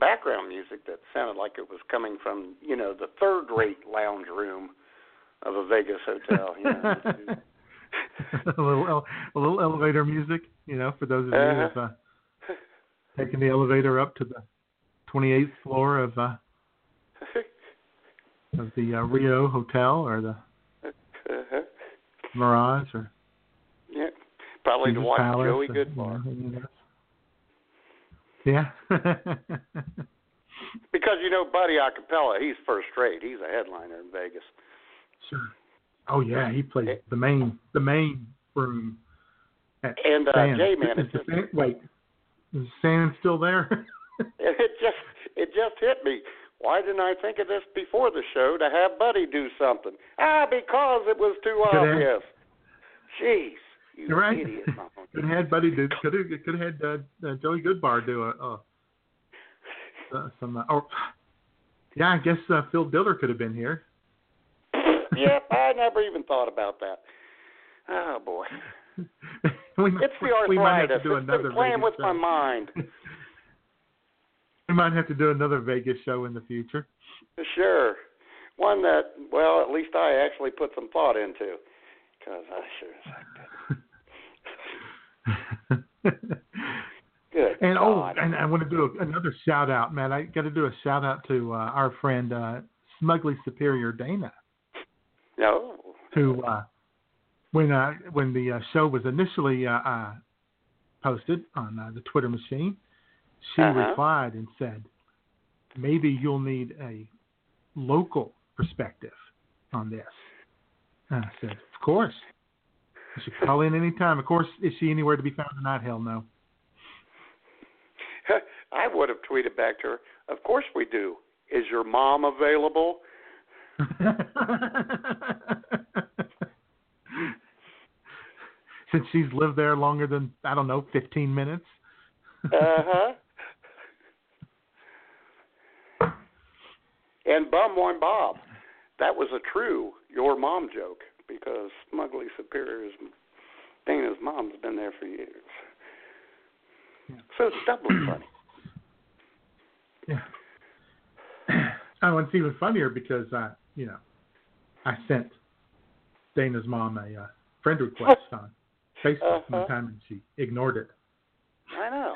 background music that sounded like it was coming from, you know, the third-rate lounge room of a Vegas hotel. You know, a little a little elevator music, you know, for those of you Uh-huh. who've uh, taken the elevator up to the 28th floor of uh, of the uh, Rio Hotel or the uh-huh. Mirage or yeah, probably to Caesar's watch Palace Joey Goodbar. you Yeah. Because you know, Buddy Acapella, he's first rate. He's a headliner in Vegas. sure. Oh yeah, he plays the main the main room And uh, Sands. J-Man, Is it's the just, San- wait, is Sands still there? it just it just hit me. Why didn't I think of this before the show to have Buddy do something? Ah, because it was too Could have. obvious. Jeez, you You're right. idiot. could have had Buddy do. Could have could have had uh, uh, Joey Goodbar do a. Uh, uh, some. Uh, or, yeah, I guess uh, Phil Diller could have been here. yep, I never even thought about that. Oh boy, we, it's the we might have to do It's another playing Vegas with my mind. We might have to do another Vegas show in the future. Sure, one that well, at least I actually put some thought into, because I sure as heck did. Good. And oh, and I want to do a, another shout out, man. I got to do a shout out to uh, our friend uh, Smugly Superior Dana, no. who uh, when uh, when the uh, show was initially uh, uh, posted on uh, the Twitter machine, she Uh-huh. replied and said, "Maybe you'll need a local perspective on this." And I said, "Of course." You should call in any time. Of course, is she anywhere to be found tonight? Hell no. I would have tweeted back to her. Of course we do. Is your mom available? Since she's lived there longer than I don't know, fifteen minutes. Uh huh. and Bumwine Bob, that was a true your mom joke because Smugly Superior's Dana's mom's been there for years. So it's doubly funny. Yeah. Oh, and it's even funnier because I, you know, I sent Dana's mom a uh, friend request on Facebook uh-huh. one time and she ignored it. I know.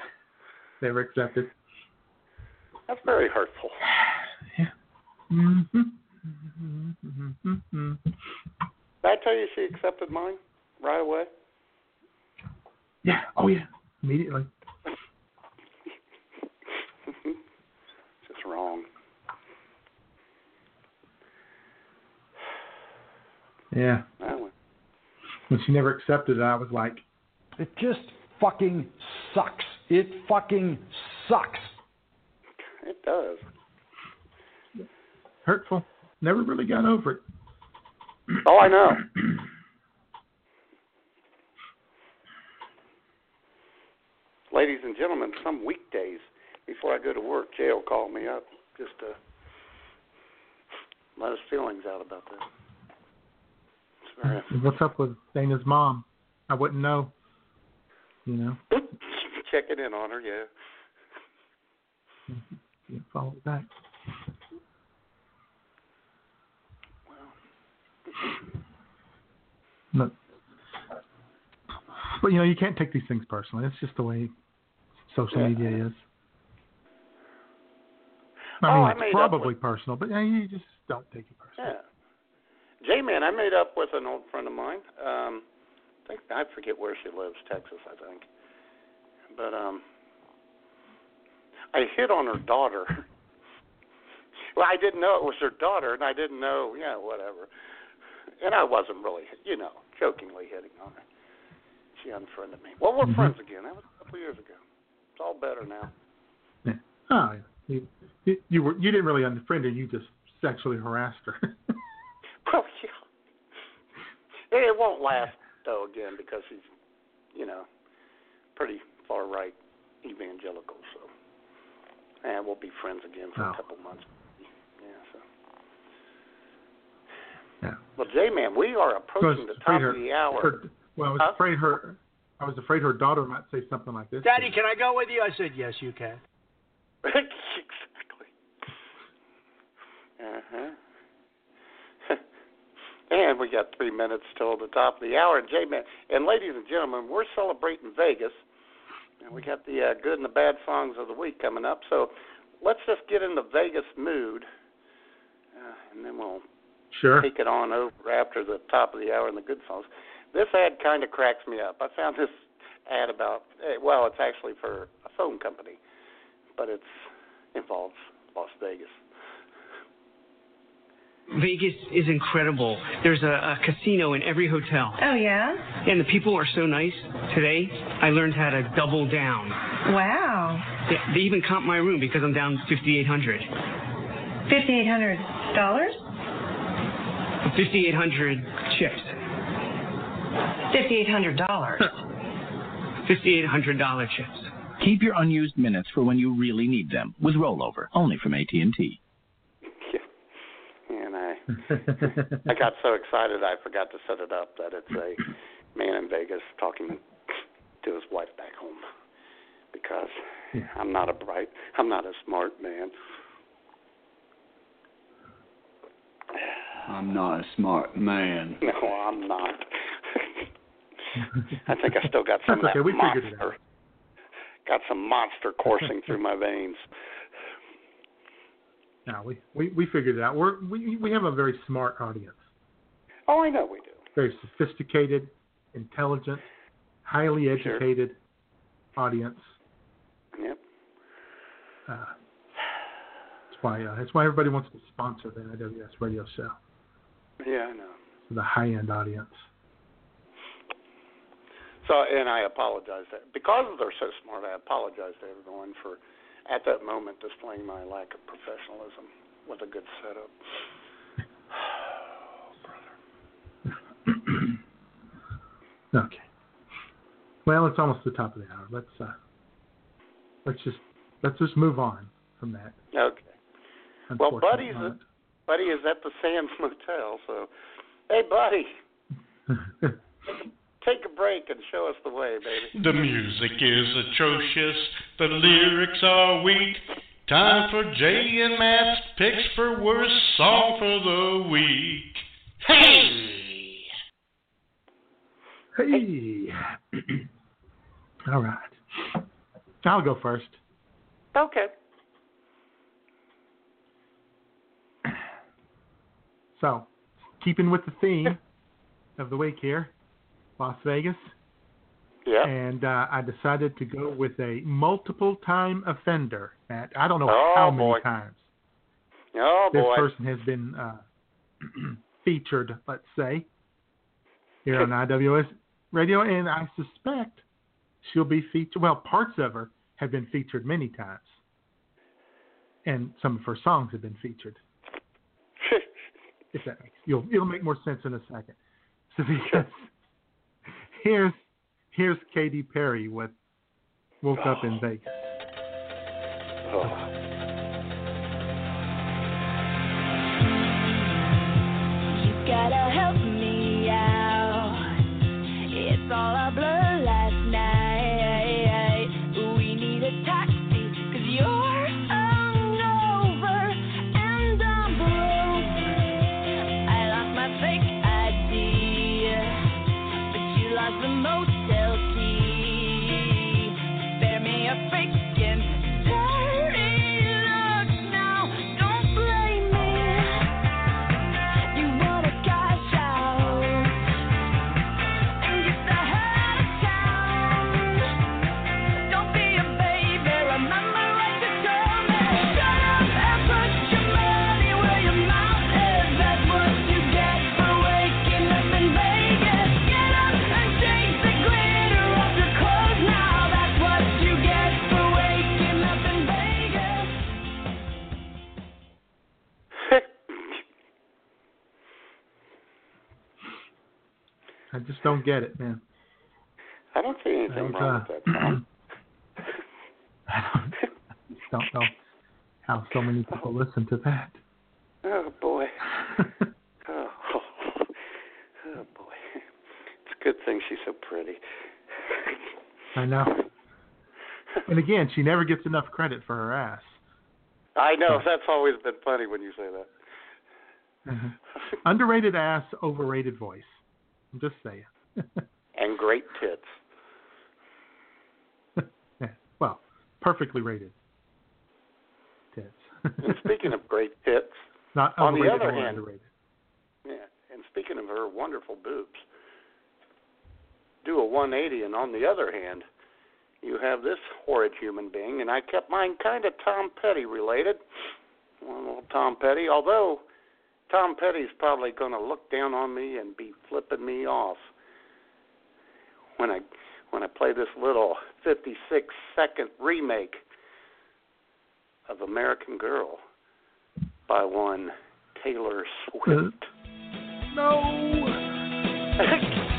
they were accepted. That's very hurtful. yeah. Mm-hmm. Mm-hmm. Did I tell you she accepted mine right away? Yeah. Oh yeah. Immediately. Just wrong. Yeah. When she never accepted it, I was like, It just fucking sucks. It fucking sucks. it does. hurtful. Never really got over it. Oh, I know. Ladies and gentlemen, some weekdays before I go to work, Jay will call me up just to let his feelings out about that. Very What's up with Dana's mom? I wouldn't know. You know, checking in on her, yeah. you follow it back. But, but you know, you can't take these things personally. It's just the way social Yeah. media is. I Oh, mean, I it's probably personal, but yeah, you just don't take it personally. Yeah. J Man, I made up with an old friend of mine. Um I think I forget where she lives, Texas, I think. But um I hit on her daughter. well, I didn't know it was her daughter and I didn't know, yeah, whatever. And I wasn't really, you know, jokingly hitting on her. She unfriended me. Well, we're Mhm. friends again. That was a couple years ago. It's all better now. Yeah. Oh, yeah. You, you, you were you didn't really unfriend her. You just sexually harassed her. Well. It won't last though again because he's, you know, pretty far right evangelical. So, and we'll be friends again for Oh. a couple months. Yeah. So, yeah. well, J Man, we are approaching the top her, of the hour. her- well, I was Huh? afraid her. I was afraid her daughter might say something like this. Daddy, can I go with you? I said, yes, you can. exactly. Uh huh. And we got three minutes till the top of the hour. And J Man, and ladies and gentlemen, we're celebrating Vegas, and we got the uh, good and the bad songs of the week coming up. So let's just get in the Vegas mood, uh, and then we'll Sure. take it on over after the top of the hour and the good songs. This ad kind of cracks me up. I found this ad about eh, well, it's actually for a phone company, but it's involves Las Vegas. Vegas is incredible. There's a, a casino in every hotel. Oh, yeah? And the people are so nice. Today, I learned how to double down. Wow. They, they even comp my room because I'm down 5800 $5,800? 5800 chips. $5,800. $5,800 chips. Keep your unused minutes for when you really need them with rollover, only from AT&T. I got so excited I forgot to set it up that it's a man in Vegas talking to his wife back home because I'm not a bright, I'm not a smart man. I'm not a smart man. No, I'm not. I think I still got some That's okay, of we that figured it monster. Got some monster coursing through my veins. No, we, we we figured it out. We're we we have a very smart audience, Oh, I know we do. very sophisticated, intelligent, highly Sure. educated audience. Yep. Uh, that's why uh, that's why everybody wants to sponsor the IWS radio show Yeah, I know. for the high end audience. So, and I apologize that because they're so smart. I apologize to everyone for, at that moment, displaying my lack of professionalism with a good setup. Okay. Well, it's almost the top of the hour. Let's uh, let's just let's just move on from that. Okay. Well, Buddy's moment. Buddy is at the Sands Motel, so hey, Buddy, take a break and show us the way, baby. The music is atrocious, the lyrics are weak. Time for Jay and Matt's picks for worst song for the week. Hey! Hey. All right. I'll go first. Okay. So, keeping with the theme of the week here, Las Vegas. Yeah. And uh, I decided to go with a multiple time offender. Matt, I don't know Oh, how many times Oh this boy. person has been uh, featured, let's say. here on IWS Radio, and I suspect she'll be featured. Well, parts of her have been featured many times, and some of her songs have been featured. if that makes you'll it'll make more sense in a second. So because here's here's Katy Perry with "Woke Up in Vegas." Oh. Just don't get it, man. I don't see anything don't, wrong uh, with that song. I just don't know how so many people listen to that. Oh boy. oh. oh boy. It's a good thing she's so pretty. I know. And again, she never gets enough credit for her ass. I know that's always been funny when you say that. Mhm. Underrated ass, overrated voice. I'm just saying. And great tits. Yeah, well, perfectly rated tits. And speaking of great tits, Not on the other hand- underrated. yeah, and speaking of her wonderful boobs, do a 180, and on the other hand, you have this horrid human being, and I kept mine kind of Tom Petty related. One little Tom Petty, although Tom Petty's probably going to look down on me and be flipping me off when I when I play this little 56 second remake of American Girl by one Taylor Swift. Mm-hmm. No.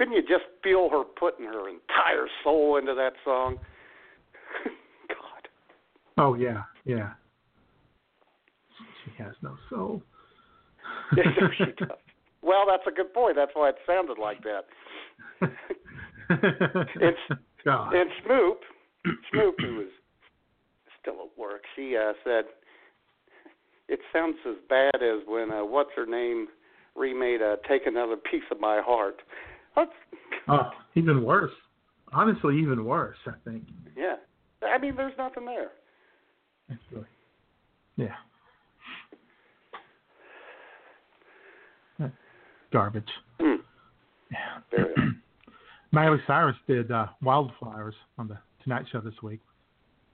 Couldn't you just feel her putting her entire soul into that song? God. Oh yeah, yeah. She has no soul. Yes, she does. Well, that's a good point. That's why it sounded like that. It's God. and Smoop, Smoop, who was still at work, she uh, said it sounds as bad as when uh, what's her name remade uh, "Take Another Piece of My Heart." That's, Oh, even worse. Honestly, even worse. I think. yeah, I mean, there's nothing there. Really, yeah. Garbage. Hmm. Yeah. Very. Miley Cyrus did uh, Wildflowers on the Tonight Show this week.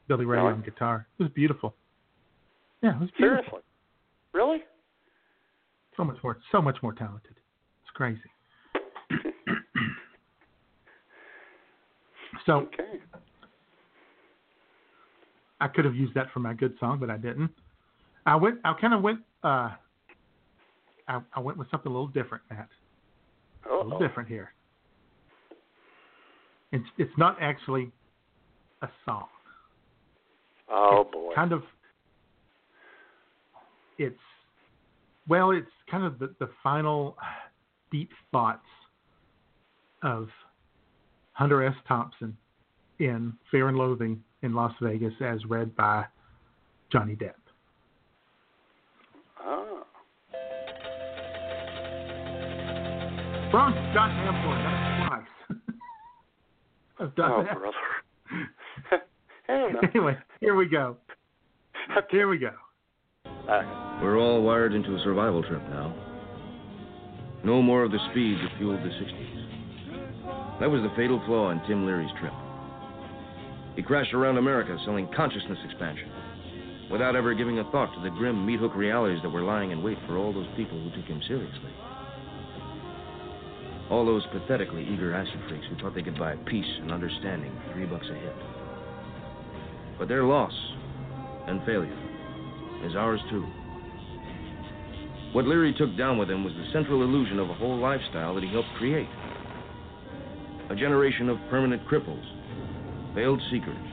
Billy Ray Really? on guitar. It was beautiful. Yeah, it was beautiful. Seriously, really? So much more, so much more talented. It's crazy. So Okay. I could have used that for my good song, but I didn't. I went. I kind of went. Uh, I, I went with something a little different, Matt. A Uh-oh. little different here. It's it's not actually a song. Oh It's boy. Kind of. It's well, it's kind of the, the final deep thoughts of Hunter S. Thompson in Fear and Loathing in Las Vegas, as read by Johnny Depp. Oh. Wrong goddamn one. That's twice. I've done Oh, that. brother. hey, anyway, here we go. Here we go. We're all wired into a survival trip now. No more of the speed that fueled the 60s. That was the fatal flaw in Tim Leary's trip. He crashed around America selling consciousness expansion without ever giving a thought to the grim meat hook realities that were lying in wait for all those people who took him seriously. All those pathetically eager acid freaks who thought they could buy peace and understanding for three bucks a hit. But their loss and failure is ours too. What Leary took down with him was the central illusion of a whole lifestyle that he helped create. A generation of permanent cripples, veiled seekers,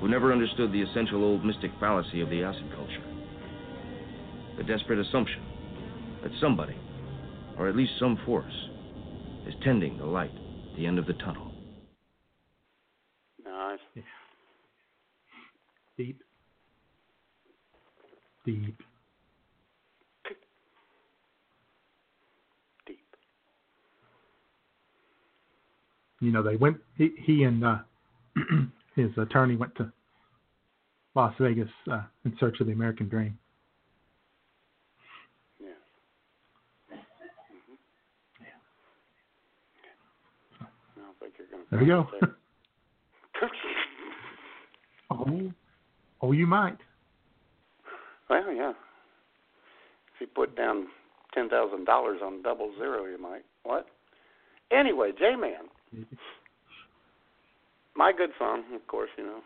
who never understood the essential old mystic fallacy of the acid culture. The desperate assumption that somebody, or at least some force, is tending the light at the end of the tunnel. Nice. Deep. Deep. Deep. You know, they went. He, he and uh, his attorney went to Las Vegas uh, in search of the American dream. Yeah. I don't you're There we go. oh, oh, you might. well, yeah. If you put down ten thousand dollars on double zero, you might. What? Anyway, J Man. My good son, of course, you know,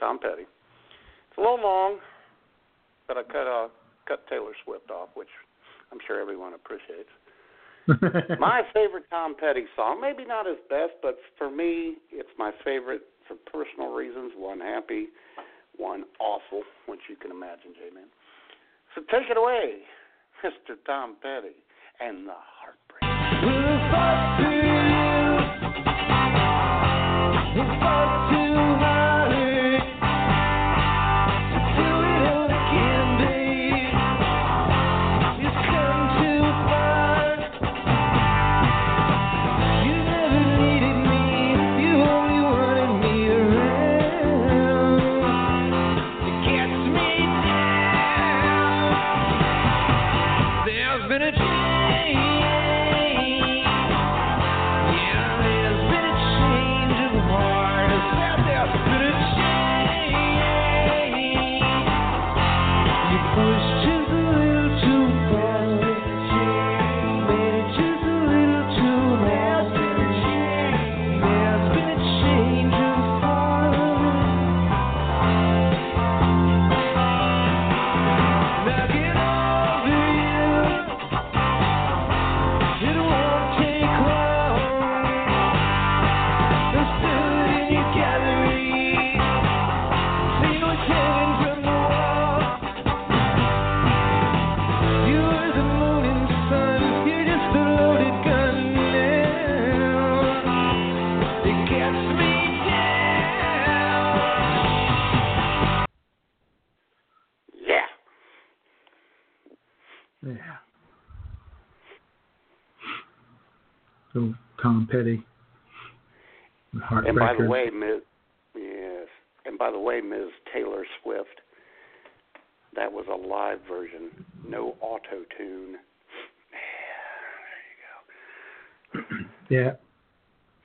Tom Petty. It's a little long, but I cut uh, cut Taylor Swift off, which I'm sure everyone appreciates. my favorite Tom Petty song, maybe not his best, but for me, it's my favorite for personal reasons. One happy, one awful, which you can imagine, J Man. So take it away, Mr. Tom Petty and the Heartbreak. By the way, Ms. Yes. And by the way, Ms. Taylor Swift, that was a live version, no auto tune. there you go. Yeah.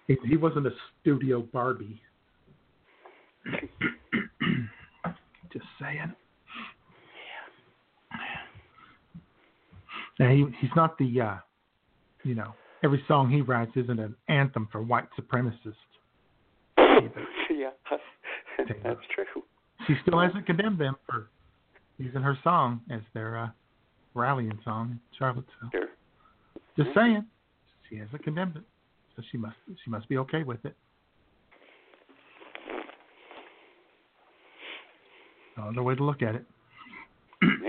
He, he wasn't a studio Barbie. Just saying. Yeah. Now he he's not the uh you know, every song he writes isn't an anthem for white supremacists. yeah, that's true. She still hasn't condemned them for using her song as their uh rallying song in Charlottesville. Sure. Just saying. She hasn't condemned it. So she must she must be okay with it. Another way to look at it.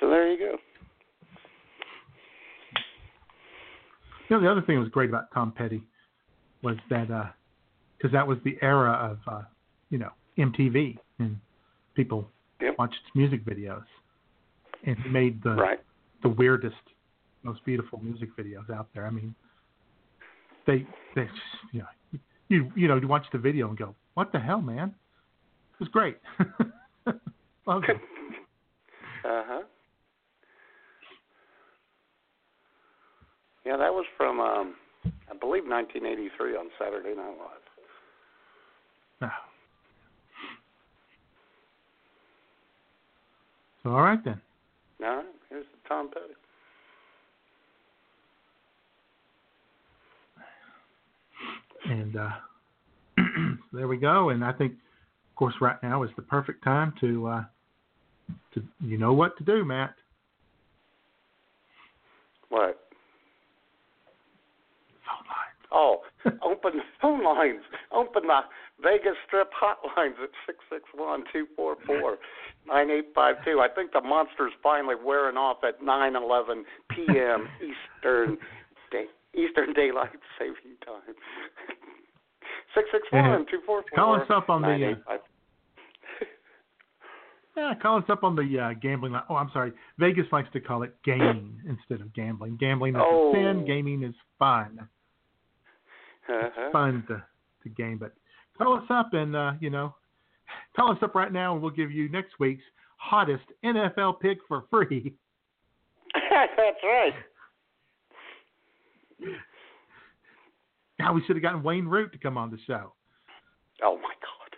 So there you go. You know, the other thing that was great about Tom Petty was that because that was the era of uh, you know MTV and people Yep. watched music videos, and he made the Right. the weirdest, most beautiful music videos out there. I mean, they they you know you you know you watch the video and go, what the hell, man? It was great. Loved it. Uh huh. Yeah, that was from um I believe 1983 on Saturday Night Live. Ah. So all right then. All right, here's the Tom Petty. And uh, there we go. And I think, of course, right now is the perfect time to uh, to you know what to do, Matt. What? Oh, open phone lines. Open the Vegas Strip hotlines at six six one two four four nine eight five two. I think the monster's finally wearing off at nine eleven p.m. Eastern day, Eastern Daylight Saving Time. Six six one two four four. Call us up on the, uh, Yeah, call us up on the uh, gambling line. Oh, I'm sorry. Vegas likes to call it gaming instead of gambling. Gambling is Oh. sin. Gaming is fun. Uh-huh. Fun to to game. But call us up and uh, you know, call us up right now, and we'll give you next week's hottest NFL pick for free. That's right. Now we should have gotten Wayne Root to come on the show. Oh my God.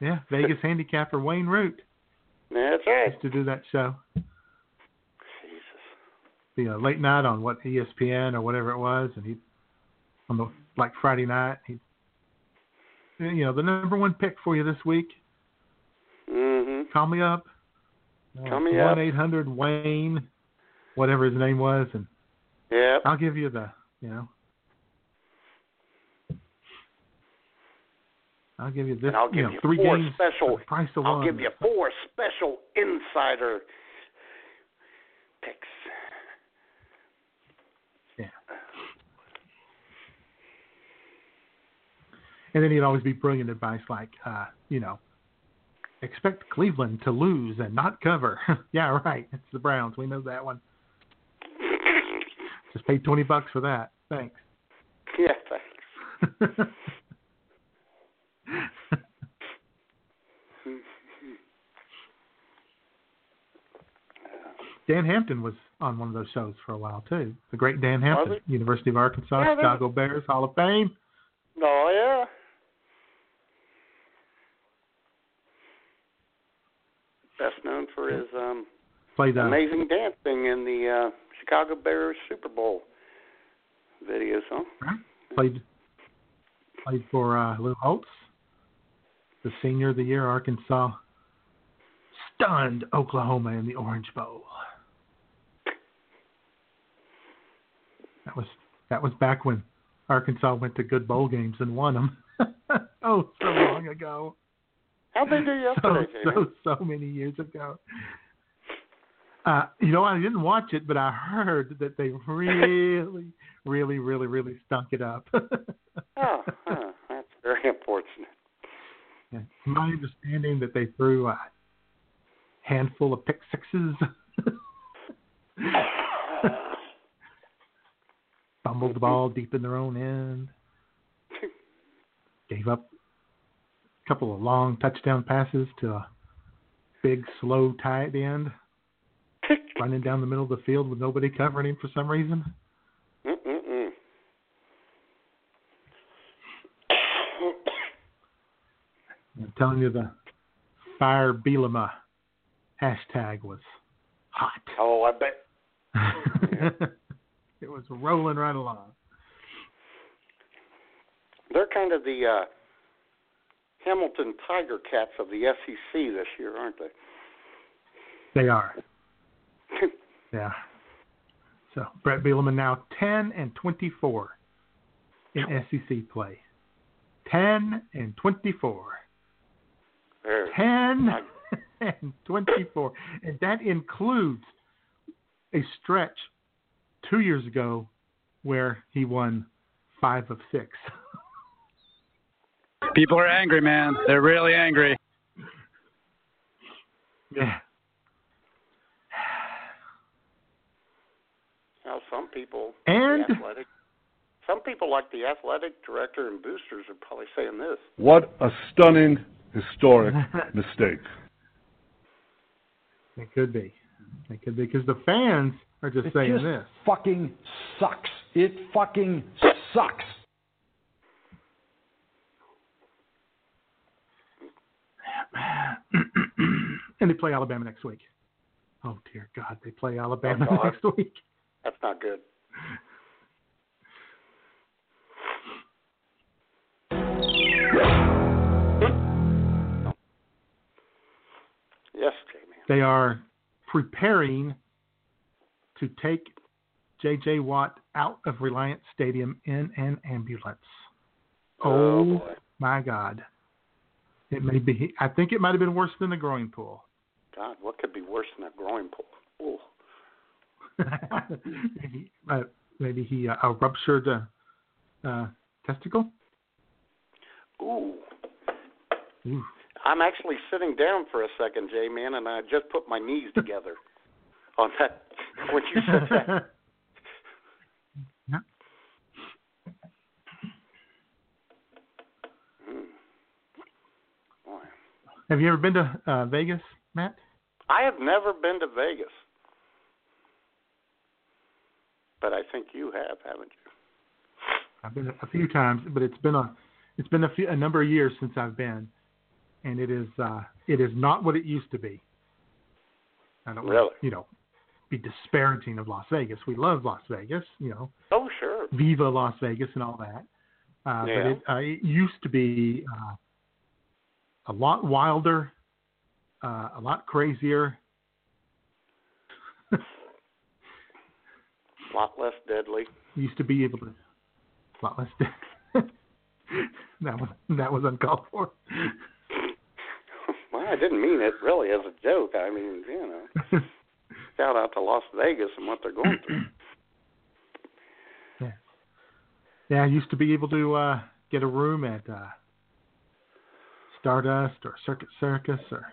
Yeah, Vegas handicapper Wayne Root That's right. used to do that show. The uh, late night on what ESPN or whatever it was, and he on the like Friday night. He, you know, the number one pick for you this week. Mm-hmm. Call me up. Call me up. One eight hundred Wayne, whatever his name was, and Yep. I'll give you the you know. I'll give you this. And I'll you give know, you three four games special. price of I'll one. give you four special insider picks. And then he'd always be brilliant advice like, uh, you know, expect Cleveland to lose and not cover. yeah, right. It's the Browns. We know that one. Just paid twenty bucks for that. Thanks. Yeah, thanks. Dan Hampton was on one of those shows for a while too. The great Dan Hampton, University of Arkansas, Yeah, Chicago Bears, Hall of Fame. Oh yeah. Best known for his um Played uh, amazing dancing in the uh Chicago Bears Super Bowl videos, huh? played played for uh, Lou Holtz, the senior of the year, Arkansas. Stunned Oklahoma in the Orange Bowl. That was that was back when Arkansas went to good bowl games and won them. oh, so long ago. How'd they do So yesterday, Jamie? so so many years ago. Uh, you know, I didn't watch it, but I heard that they really, really, really, really stunk it up. Oh, huh, that's very unfortunate. Yeah. My understanding that they threw a handful of pick sixes, fumbled the ball deep in their own end, gave up a couple of long touchdown passes to a big, slow tight end, running down the middle of the field with nobody covering him for some reason. Mm-mm-mm. I'm telling you, the fire Bielema hashtag was hot. Oh, I bet it was rolling right along. they're kind of the uh Hamilton Tiger Cats of the SEC this year, aren't they? They are. Yeah. So Bret Bielema now 10 and 24 in SEC play. 10 and 24. There. 10 and 24. And that includes a stretch two years ago where he won five of six. People are angry, man. They're really angry. Yeah. Now, some people, And- athletic, some people like the athletic director and boosters are probably saying this. What a stunning, historic mistake. It could be. It could be because the fans are just It saying just this. fucking sucks. It fucking sucks. and they play Alabama next week. Oh dear God, they play Alabama Oh, next week. That's not good. Yes, Jamie. They are preparing to take J.J. Watt out of Reliant Stadium in an ambulance. Oh, Oh, my God! It may be. I think it might have been worse than the growing pool. God, what could be worse than a growing pool? Ooh. maybe, uh, maybe he uh, a ruptured uh, uh, testicle. Ooh. Ooh. I'm actually sitting down for a second, J man, and I just put my knees together on that when you said that. Hmm. Have you ever been to uh, Vegas, Matt? I have never been to Vegas, but I think you have, haven't you? I've been a few times, but it's been a it's been a, few, a number of years since I've been, and it is uh, it is not what it used to be. I don't Really? you know be disparaging of Las Vegas. We love Las Vegas, you know, Oh, sure. Viva Las Vegas and all that. Uh, Yeah. But it, uh, it used to be uh, a lot wilder, uh, a lot crazier. A lot less deadly. used to be able to a lot less. that was that was uncalled for. Well, I didn't mean it really as a joke. I mean, you know, shout out to Las Vegas and what they're going through. Yeah, yeah I used to be able to uh, get a room at uh, Stardust or Circuit Circus or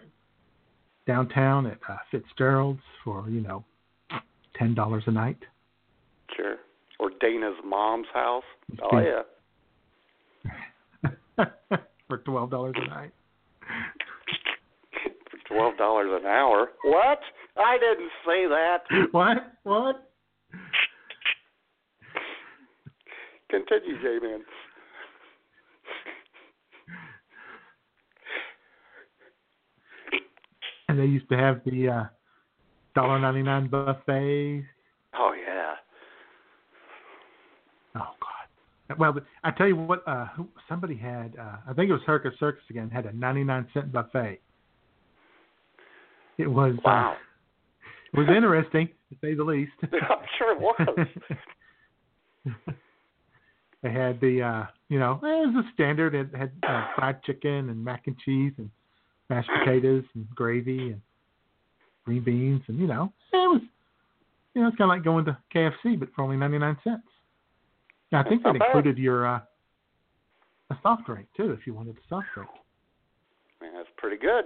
downtown at uh, Fitzgerald's for you know ten dollars a night. Sure. Or Dana's mom's house. Oh Yeah. for twelve dollars a night. For twelve dollars an hour. What? I didn't say that. What? What? Continue, J man. And they used to have the uh, dollar ninety nine buffet. Oh yeah. Oh God. Well, I tell you what. Uh, somebody had. Uh, I think it was Circus Circus again. Had a ninety nine cent buffet. It was. Wow. Uh, it was interesting to say the least. I'm sure it was. they had the. Uh, you know, it was a standard. It had uh, fried chicken and mac and cheese and mashed potatoes and gravy and green beans and you know it was. You know, it's kind of like going to KFC, but for only ninety nine cents. Now, I think that bad. included your uh, a soft drink too, if you wanted a soft drink. Man, that's pretty good.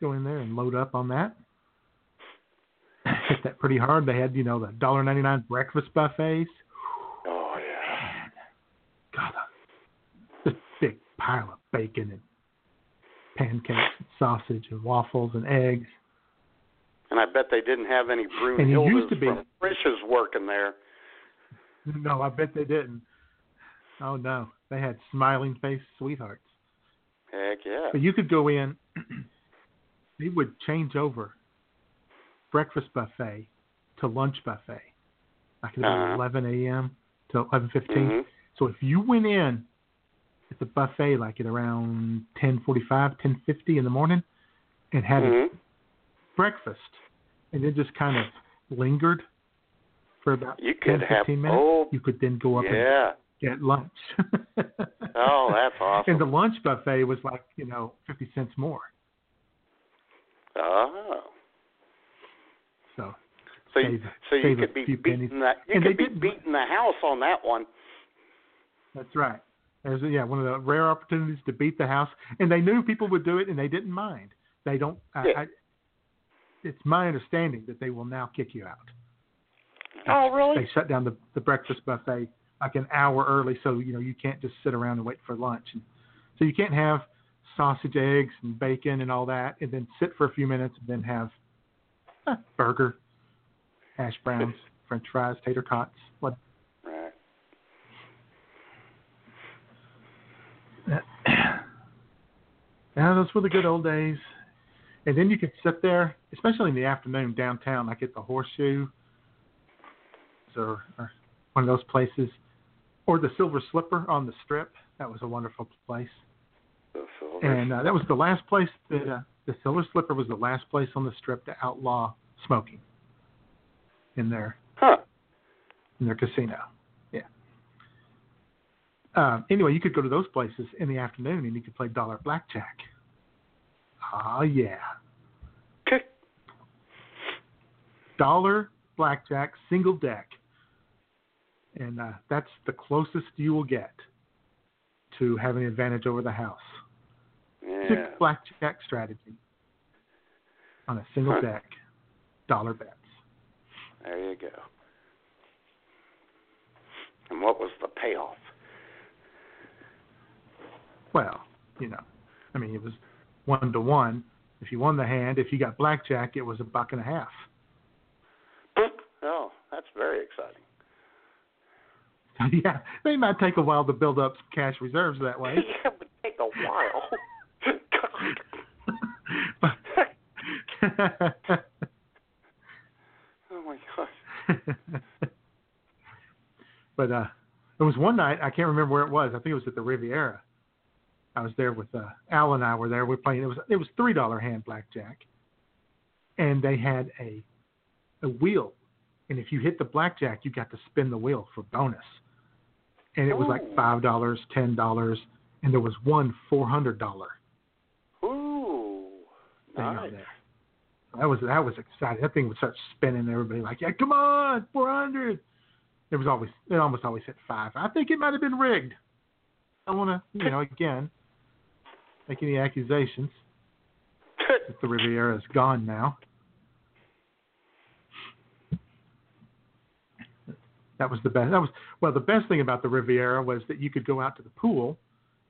Go in there and load up on that. Hit that pretty hard. They had, you know, the dollar ninety nine breakfast buffets. Oh yeah. God, a, this big pile of bacon and pancakes and sausage and waffles and eggs. And I bet they didn't have any And it used Brunhildes to be- from Frisch's working there. No, I bet they didn't. Oh no, they had smiling face sweethearts. Heck yeah. But you could go in. they would change over breakfast buffet to lunch buffet, like at Uh-huh. 11 a.m. to 11:15. Mhm. So if you went in at the buffet like at around 10:45, 10:50 in the morning, and had a Mhm. breakfast and then just kind of lingered for about You 10, could have 15 minutes, oh you could then go up yeah. and get lunch. Oh, that's awesome. and the lunch buffet was like, you know, 50 cents more. Oh. So So you, Save- so you could be few pennies. beating that you And could be didn't- beating the house on that one. That's right. There's yeah one of the rare opportunities to beat the house, and they knew people would do it, and they didn't mind. They don't. I, Yeah. I, it's my understanding that they will now kick you out. Oh, really? They shut down the the breakfast buffet like an hour early, so you know you can't just sit around and wait for lunch. And so you can't have sausage, eggs, and bacon and all that, and then sit for a few minutes and then have a burger, hash browns, French fries, tater tots. What? Right. Yeah, those were the good old days. And then you could sit there, especially in the afternoon downtown, like at the Horseshoe, or, or one of those places, or the Silver Slipper on the Strip. That was a wonderful place. And uh, that was the last place that uh, the Silver Slipper was the last place on the Strip to outlaw smoking in their Huh. in their casino. Yeah. Um, anyway, you could go to those places in the afternoon and you could play dollar blackjack. Ah, yeah. Okay. Dollar blackjack, single deck, and uh, that's the closest you will get to having an advantage over the house. Yeah. Six blackjack strategy on a single Huh. deck, dollar bets. There you go. And what was the payoff? Well, you know, I mean, it was one to one. If you won the hand, if you got blackjack, it was a buck and a half. Oh, that's very exciting. yeah, they might take a while to build up cash reserves that way. yeah, but take a while. oh my gosh. but uh, there was one night I can't remember where it was. I think it was at the Riviera. I was there with uh, Al and I were there. We were playing. It was it was three dollar hand blackjack, and they had a a wheel, and if you hit the blackjack, you got to spin the wheel for bonus. And it was like five dollars, ten dollars, and there was one four hundred dollar. Thing Nice. on there. That was that was exciting. That thing would start spinning. Everybody like, yeah, come on, four hundred. It was always it almost always hit five. I think it might have been rigged. I don't want to, you know, again, make any accusations. that the Riviera is gone now. That was the best. That was well. The best thing about the Riviera was that you could go out to the pool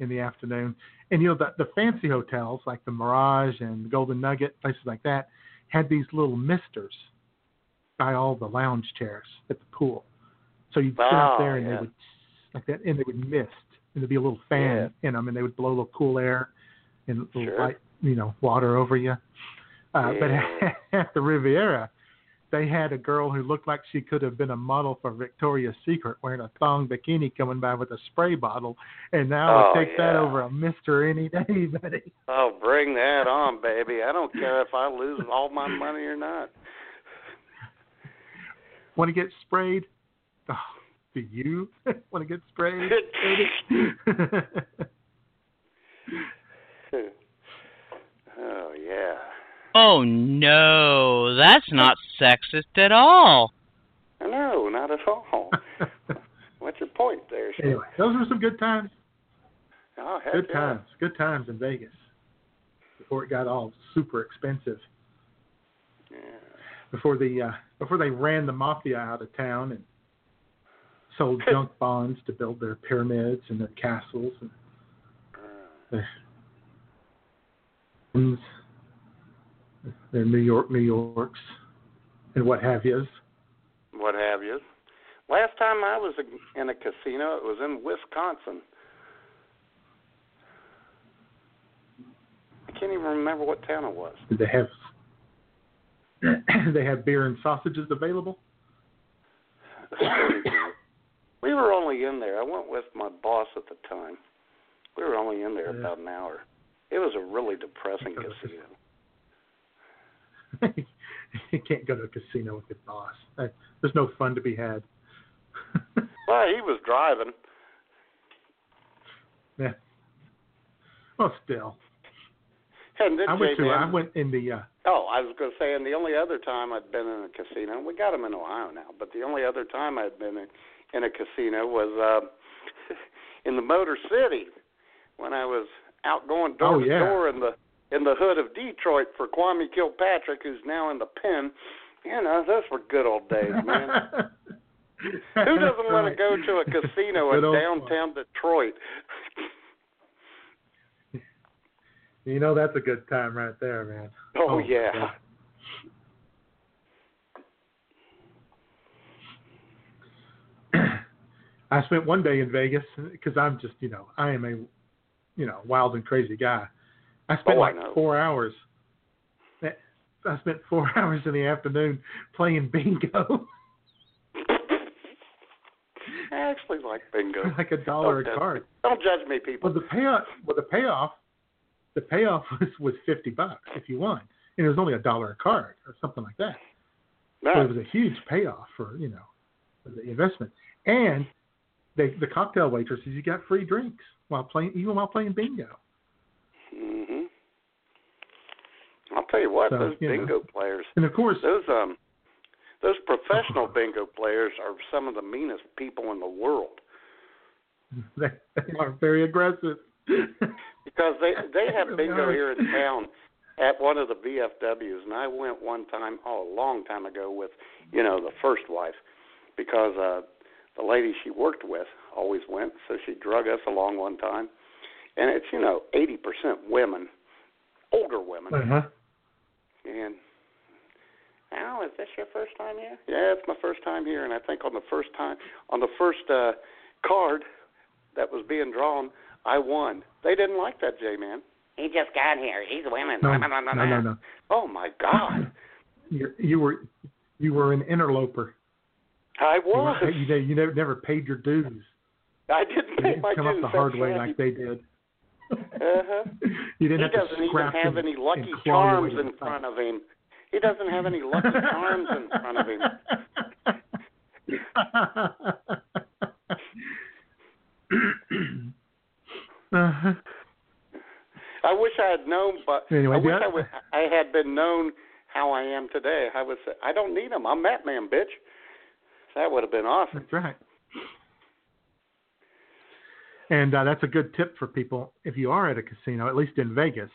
in the afternoon, and you know the the fancy hotels like the Mirage and the Golden Nugget, places like that, had these little misters by all the lounge chairs at the pool. So you'd sit out Oh, there and yeah. they would like that, and they would mist, and there'd be a little fan in them, and they would blow a little cool air and a Sure. light, you know, water over you. Uh, Yeah. But at the Riviera, they had a girl who looked like she could have been a model for Victoria's Secret wearing a thong bikini coming by with a spray bottle. And now Oh, I take that over a mister any day, buddy. Oh, bring that on, baby. I don't care if I lose all my money or not. Want to get sprayed? Oh, do you want to get sprayed? baby? oh yeah. Oh no, that's not sexist at all. No, not at all. What's your point there? Steve? anyway, those were some good times. Oh, Good yeah. times. Good times in Vegas before it got all super expensive. Yeah. Before the uh, before they ran the mafia out of town and sold junk bonds to build their pyramids and their castles and their their New York New Yorks and what have yous. What have yous. Last time I was in a casino, it was in Wisconsin. I can't even remember what town it was. Did they have they have beer and sausages available? we were only in there. I went with my boss at the time. We were only in there Yeah. about an hour. It was a really depressing casino. You can't go to a casino with your boss. There's no fun to be had. Well, he was driving. Yeah. Well, still, And then I went to. I went in the. Uh, Oh, I was going to say, and the only other time I'd been in a casino, we got them in Ohio now, but the only other time I'd been in, in a casino was uh, in the Motor City when I was out going door Oh, to yeah. door in the in the hood of Detroit for Kwame Kilpatrick, who's now in the pen. You know, those were good old days, man. Who doesn't want to go to a casino in downtown Detroit? You know that's a good time right there, man. Oh, oh yeah. God. I spent one day in Vegas because I'm just, you know, I am a, you know, wild and crazy guy. I spent Oh, like know. four hours. I spent four hours in the afternoon playing bingo, I actually like bingo. like a dollar Don't a card. me. Don't judge me, people. Well, the payoff, well, the payoff, the payoff was was fifty bucks if you won, and it was only a dollar a card or something like that. So it was a huge payoff for you know for the investment, and they, the cocktail waitresses you got free drinks while playing even while playing bingo. hmm I'll tell you what, So, those you know. bingo players, And of course, those um, those professional bingo players are some of the meanest people in the world they, they are very aggressive. because they they have bingo here in town at one of the VFWs, and I went one time, oh, a long time ago with you know the first wife because uh, the lady she worked with always went, so she drug us along one time, and it's you know eighty percent women, older women. Uh-huh. And Al, is this your first time here? Yeah, it's my first time here, and I think on the first time, on the first uh, card that was being drawn, I won. They didn't like that, J man. He just got here. He's winning. No, no, no, no, no. Oh my God, You you were you were an interloper. I You, was. were, you, you never, never paid your dues. I didn't You didn't my come up the hard way right. like they did. Uh-huh. You didn't he doesn't even have any lucky and claw your way charms in front of him. He doesn't have any lucky charms in front of him. Uh-huh. I wish I had known, but Anyway, I wish. I, would, I had been known how I am today. I would say, I don't need him. I'm that man, bitch. That would have been awesome. That's right. And uh, that's a good tip for people if you are at a casino, at least in Vegas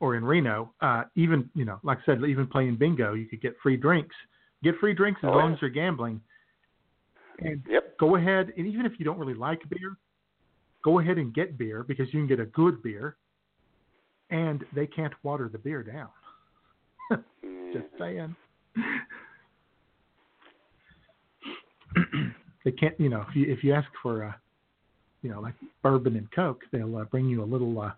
or in Reno. Uh, even you know, like I said, even playing bingo, you could get free drinks. Get free drinks as Oh, long yeah. as you're gambling. And Yep. go ahead, and even if you don't really like beer, go ahead and get beer because you can get a good beer, and they can't water the beer down. Just saying. they can't, you know, if you if you ask for, uh, you know, like bourbon and coke, they'll uh, bring you a little uh,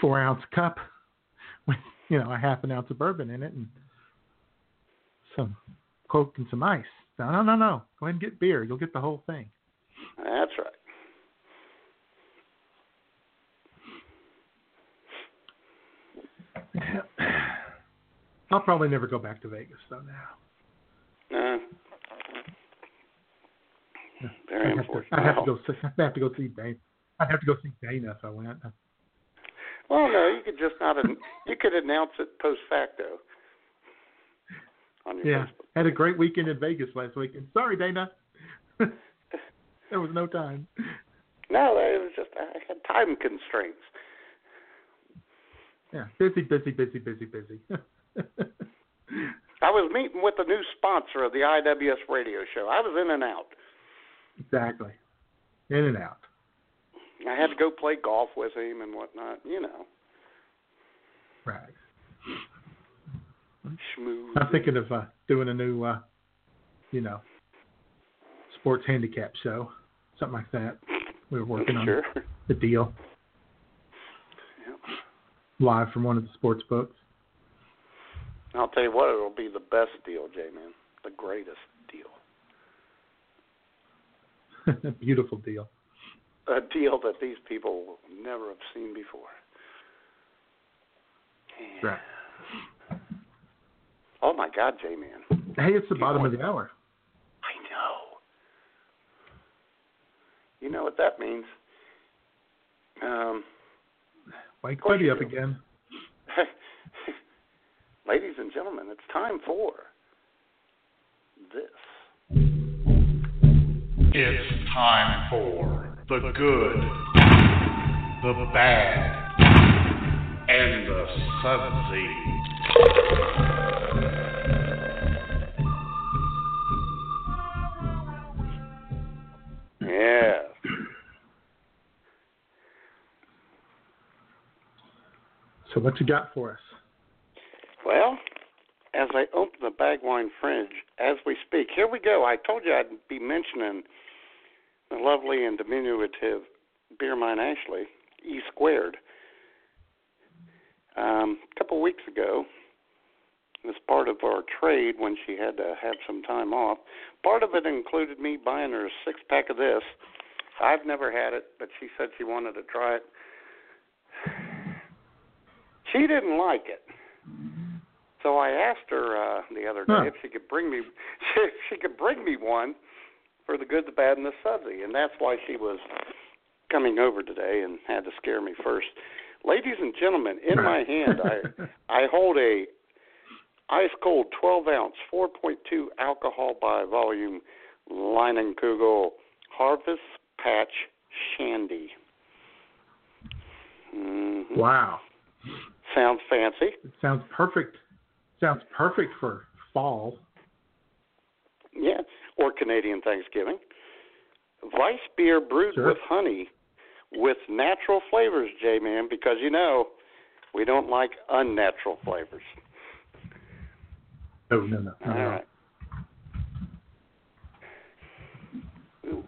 four ounce cup with, you know, a half an ounce of bourbon in it and some coke and some ice. No, no, no, no. Go ahead and get beer. You'll get the whole thing. That's right. I'll probably never go back to Vegas though now. Uh, very I'd have, to. I'd have to go. See, I'd have to go see Dana. I'd have to go see Dana if I went. Well, no, you could just not. an- you could announce it post facto. On your Yeah, had a great weekend in Vegas last weekend. Sorry, Dana. there was no time. No, it was just I had time constraints. Yeah, busy, busy, busy, busy, busy. I was meeting with the new sponsor of the IWS radio show. I was in and out. Exactly. In and out. I had to go play golf with him and whatnot. You know, Right. schmooze. I'm thinking of uh, doing a new, uh, you know, sports handicap show, something like that. We were working on the deal live from one of the sports books. I'll tell you what, it'll be the best deal, J man. The greatest deal. A beautiful deal. A deal that these people will never have seen before. Right. Oh my God, J Man. Hey, it's the bottom of the hour. I know. You know what that means? Um, Wake Buddy up again. ladies and gentlemen, it's time for this. It's time for the good, the bad, and the sudsy. Yeah. So what you got for us? Well, as I open the bag wine fridge as we speak, here we go. I told you I'd be mentioning the lovely and diminutive beer mine Ashley, E squared. Um, a couple of weeks ago, as part of our trade when she had to have some time off, part of it included me buying her a six pack of this. I've never had it, but she said she wanted to try it. She didn't like it. So I asked her uh, the other day Huh. if she could bring me if she could bring me one for the good, the bad, and the sudsy, and that's why she was coming over today and had to scare me first. Ladies and gentlemen, in my hand I I hold a ice cold 12 ounce 4.2 alcohol by volume Leinenkugel Harvest Patch Shandy. Mhm. Wow. Sounds fancy. It sounds perfect. Sounds perfect for fall. Or Canadian Thanksgiving. Weiss beer brewed Sure. with honey with natural flavors, J Man, because you know we don't like unnatural flavors. Oh no no. All right. Ooh,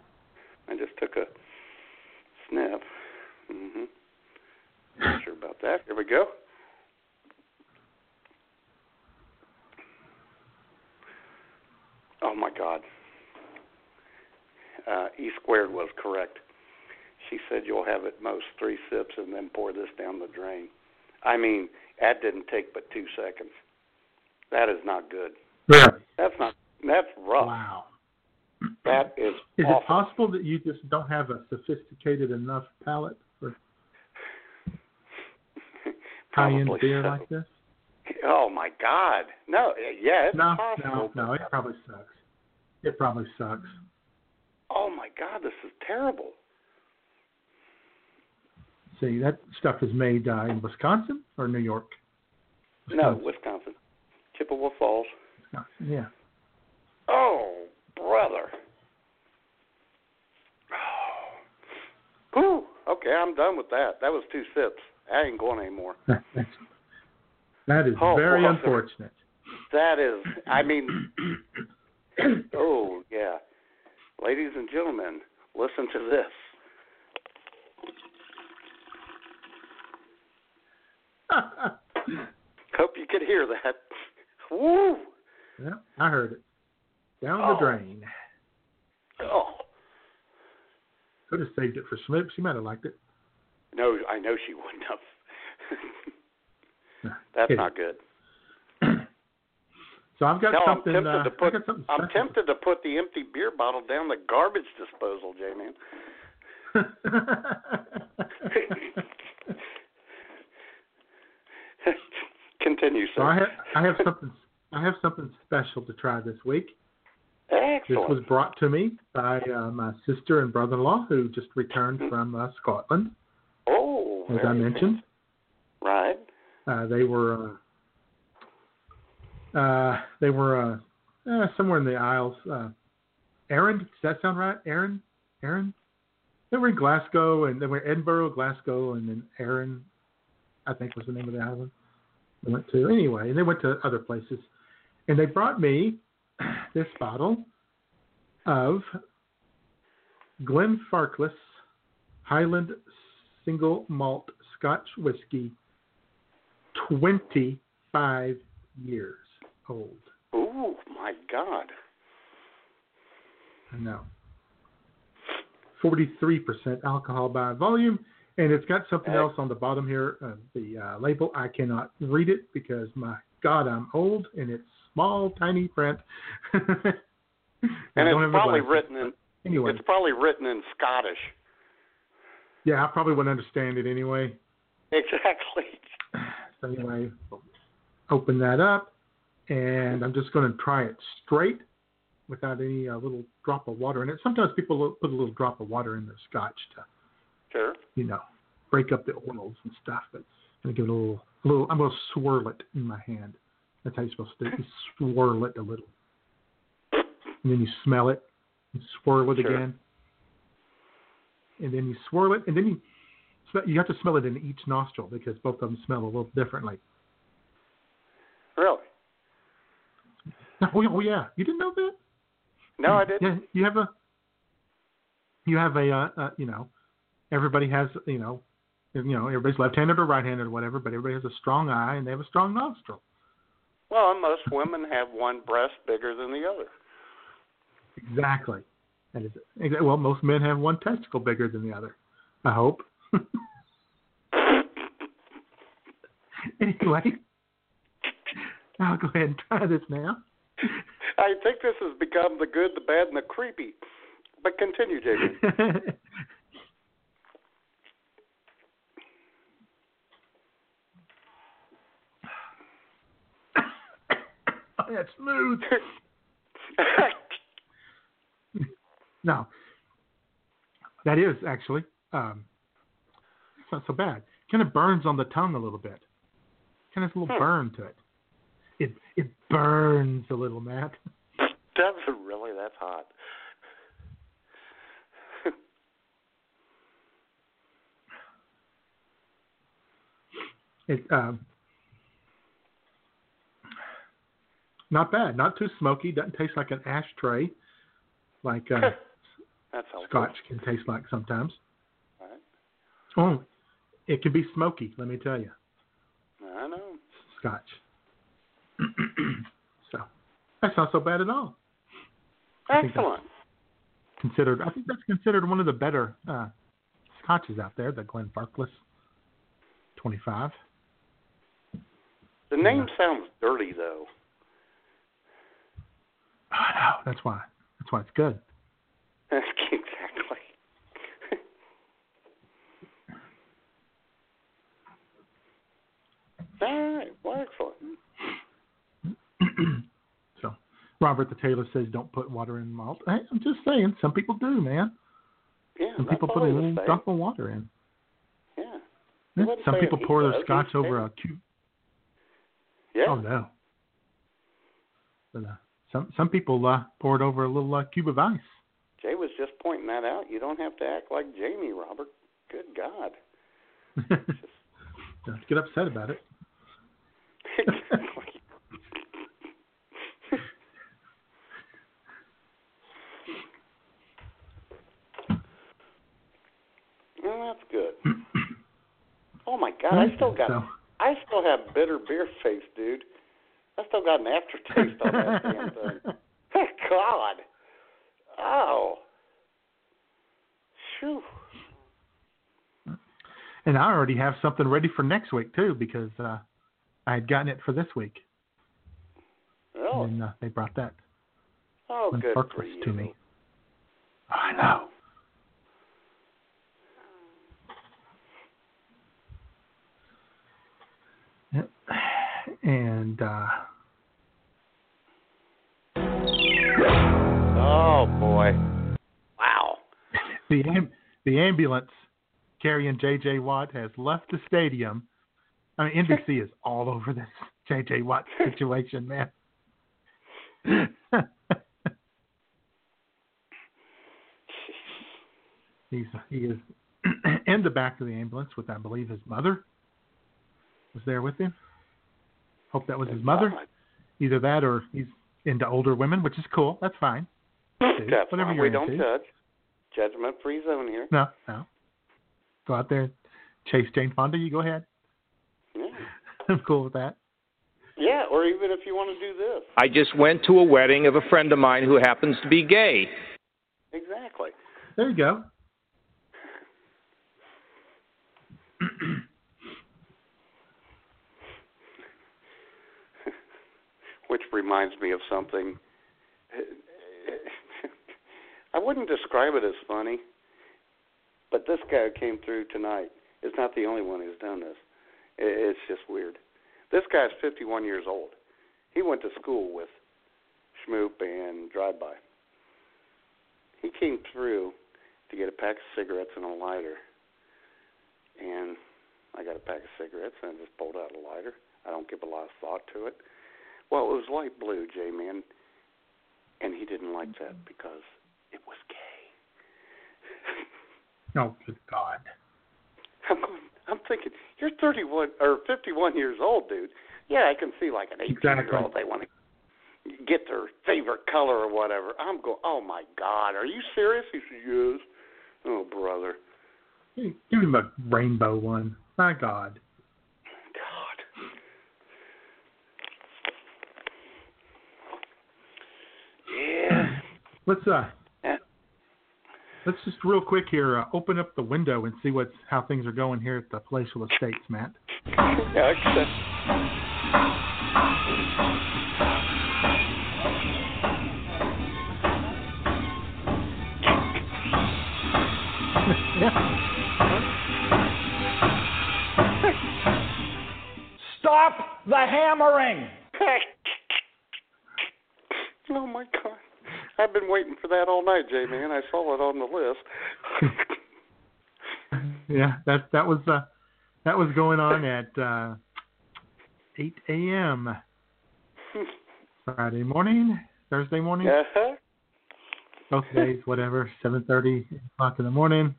I just took a sniff. Mm-hmm. Not sure about that. Here we go. Oh my God. Uh, e squared was correct. She said you'll have at most three sips and then pour this down the drain. I mean, that didn't take but two seconds. That is not good. Really? That's not. That's rough. Wow. That is. Is awful. it possible that you just don't have a sophisticated enough palate for high-end beer so. like this? Oh my God! No, yeah, it's no, possible. no, no. It probably sucks. It probably sucks. Oh my God, this is terrible. See, that stuff is made uh, in Wisconsin or New York. No, Wisconsin, Chippewa Falls. Wisconsin, yeah. Oh, brother. Whew. Okay, I'm done with that. That was two sips. I ain't going anymore. that is Oh, very unfortunate. That is, I mean, oh yeah, ladies and gentlemen, listen to this. Hope you could hear that. Woo! yeah, I heard it. Down Oh. the drain. Oh Could have saved it for Smith. She might have liked it. no, I know she wouldn't have. That's not good. So I've got no, I'm something. tempted uh, to put. I'm tempted to put the empty beer bottle down the garbage disposal, J man. Continue, sir. So I have I have something I have something special to try this week. Excellent. This was brought to me by uh, my sister and brother-in-law who just returned from uh, Scotland, oh, as I mentioned. good. Right. Uh, they were uh, they were uh, uh, somewhere in the Isles. Uh, Arran, does that sound right? Arran, Arran. They were in Glasgow, and they were Edinburgh, Glasgow, and then Arran, I think was the name of the island. They went to anyway, and they went to other places, and they brought me this bottle of Glenfarclas Highland Single Malt Scotch Whiskey 25 years old. Ooh, my God. I know. 43% alcohol by volume, and it's got something else on the bottom here. Uh, the uh, label, I cannot read it because, my God, I'm old, and it's small, tiny print. and it's probably written in Anyway, it's probably written in Scottish. yeah, I probably wouldn't understand it anyway. Exactly. So anyway, open that up, and I'm just going to try it straight without any uh, little drop of water in it. Sometimes people put a little drop of water in their scotch to, Sure. you know, break up the oils and stuff. But I'm going to give it a little, a little. I'm going to swirl it in my hand. That's how you're supposed to do it. You swirl it a little, and then you smell it. You swirl it Sure. again, and then you swirl it, and then you. You have to smell it in each nostril because both of them smell a little differently. Really? Oh, yeah, oh yeah, you didn't know that? No, I didn't. Yeah, you have a. You have a, uh, uh, you know, everybody has, you know, you know, everybody's left-handed or right-handed or whatever, but everybody has a strong eye and they have a strong nostril. Well, and most women have one breast bigger than the other. Exactly. That is exa- well, most men have one testicle bigger than the other. I hope. anyway, I'll go ahead and try this now. I think this has become the good, the bad, and the creepy. But continue, Jamie. That's smooth. no, that is actually um, it's not so bad. Kind of burns on the tongue a little bit. Kind of has a little Hmm. burn to it. It it burns a little, Matt. That's really? That's hot. It um, not bad. Not too smoky. Doesn't taste like an ashtray, like uh, That's. Scotch can taste like sometimes. Right. Oh, it can be smoky. Let me tell you. I know. Scotch. so that's not so bad at all. I think that's Excellent. Considered, I think that's considered one of the better uh, scotches out there. The Glenfarclas 25. The name sounds dirty, though. I know. That's why. That's why it's good. exactly. All right. Well, excellent. so, Robert the Tailor says don't put water in malt. Hey, I'm just saying, some people do, man. Yeah, Some people put a little drop of water in. Yeah. Yeah, Some people pour their scotch over a cube. Yeah. Oh no. But, uh, some some people uh, pour it over a little uh, cube of ice. Jay was just pointing that out. You don't have to act like Jamie, Robert. Good God. Don't get upset about it. Well, that's good. Oh my God, I still got, So, I still have bitter beer face, dude. I still got an aftertaste on that damn thing. God. Oh. Phew. and I already have something ready for next week too because uh, I had gotten it for this week, Really? and uh, they brought that Oh, good for you. to me. I know. Yep. And uh, Oh boy. Wow. the am- the ambulance carrying J.J. Watt has left the stadium. I mean, NBC is all over this J.J. Watt situation, man. He's he is in the back of the ambulance with, I believe, his mother was there with him. Hope that was his mother. Either that or he's into older women, which is cool. That's fine. That's whatever fine. you're We don't into. judge. Judgment free zone here. No, no. Go out there, chase Jane Fonda. You go ahead. Yeah. I'm cool with that. Yeah, or even if you want to do this. I just went to a wedding of a friend of mine who happens to be gay. Exactly. There you go. Which reminds me of something. I wouldn't describe it as funny, but this guy who came through tonight is not the only one who's done this. It's just weird. This guy's 51 years old. He went to school with Schmoop and Drive By. He came through to get a pack of cigarettes and a lighter. And I got a pack of cigarettes and I just pulled out a lighter. I don't give a lot of thought to it. Well, it was light blue, J Man. And he didn't like that because it was gay. Oh, good God. I'm going, I'm thinking, you're 31 or 51 years old, dude. Yeah, I can see like an 18-year-old They want to get their favorite color or whatever. I'm going, oh my God, are you serious? He said, yes. Oh, brother. Give him a rainbow one. My God. Yeah. Let's uh. Yeah. Let's just real quick here uh, open up the window and see what's how things are going here at the Palatial Estates, Matt. Yeah, except Stop the hammering! oh my God. I've been waiting for that all night, J Man. I saw it on the list. Yeah, that that was uh that was going on at uh 8 a.m. Friday morning, Thursday morning, Uh-huh. both days, whatever, 7:30 o'clock in the morning.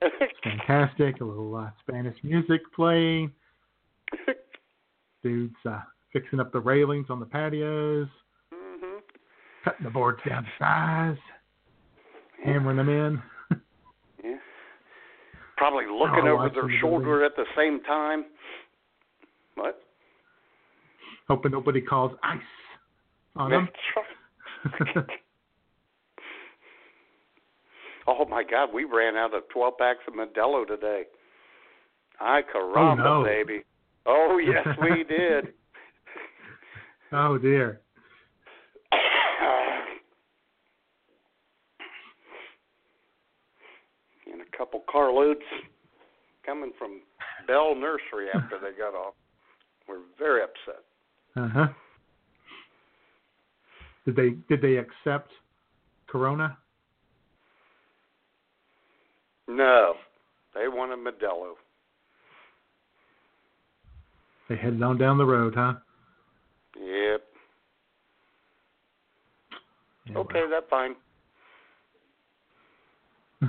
Fantastic. A little uh, Spanish music playing. Dudes uh, fixing up the railings on the patios, cutting the boards down to size, hammering them in. Yeah. Probably looking Oh, over their the shoulder at the same time. What? Hoping nobody calls ice on them. oh my God, we ran out of 12 packs of Modelo today. I caramba, oh, no. baby. Oh yes, we did. oh dear. and a couple carloads coming from Bell Nursery after they got off. We're very upset. Uh huh. Did they did they accept Corona? No, they wanted Modelo. They headed on down the road, huh? Yep. Yeah, okay, that's fine.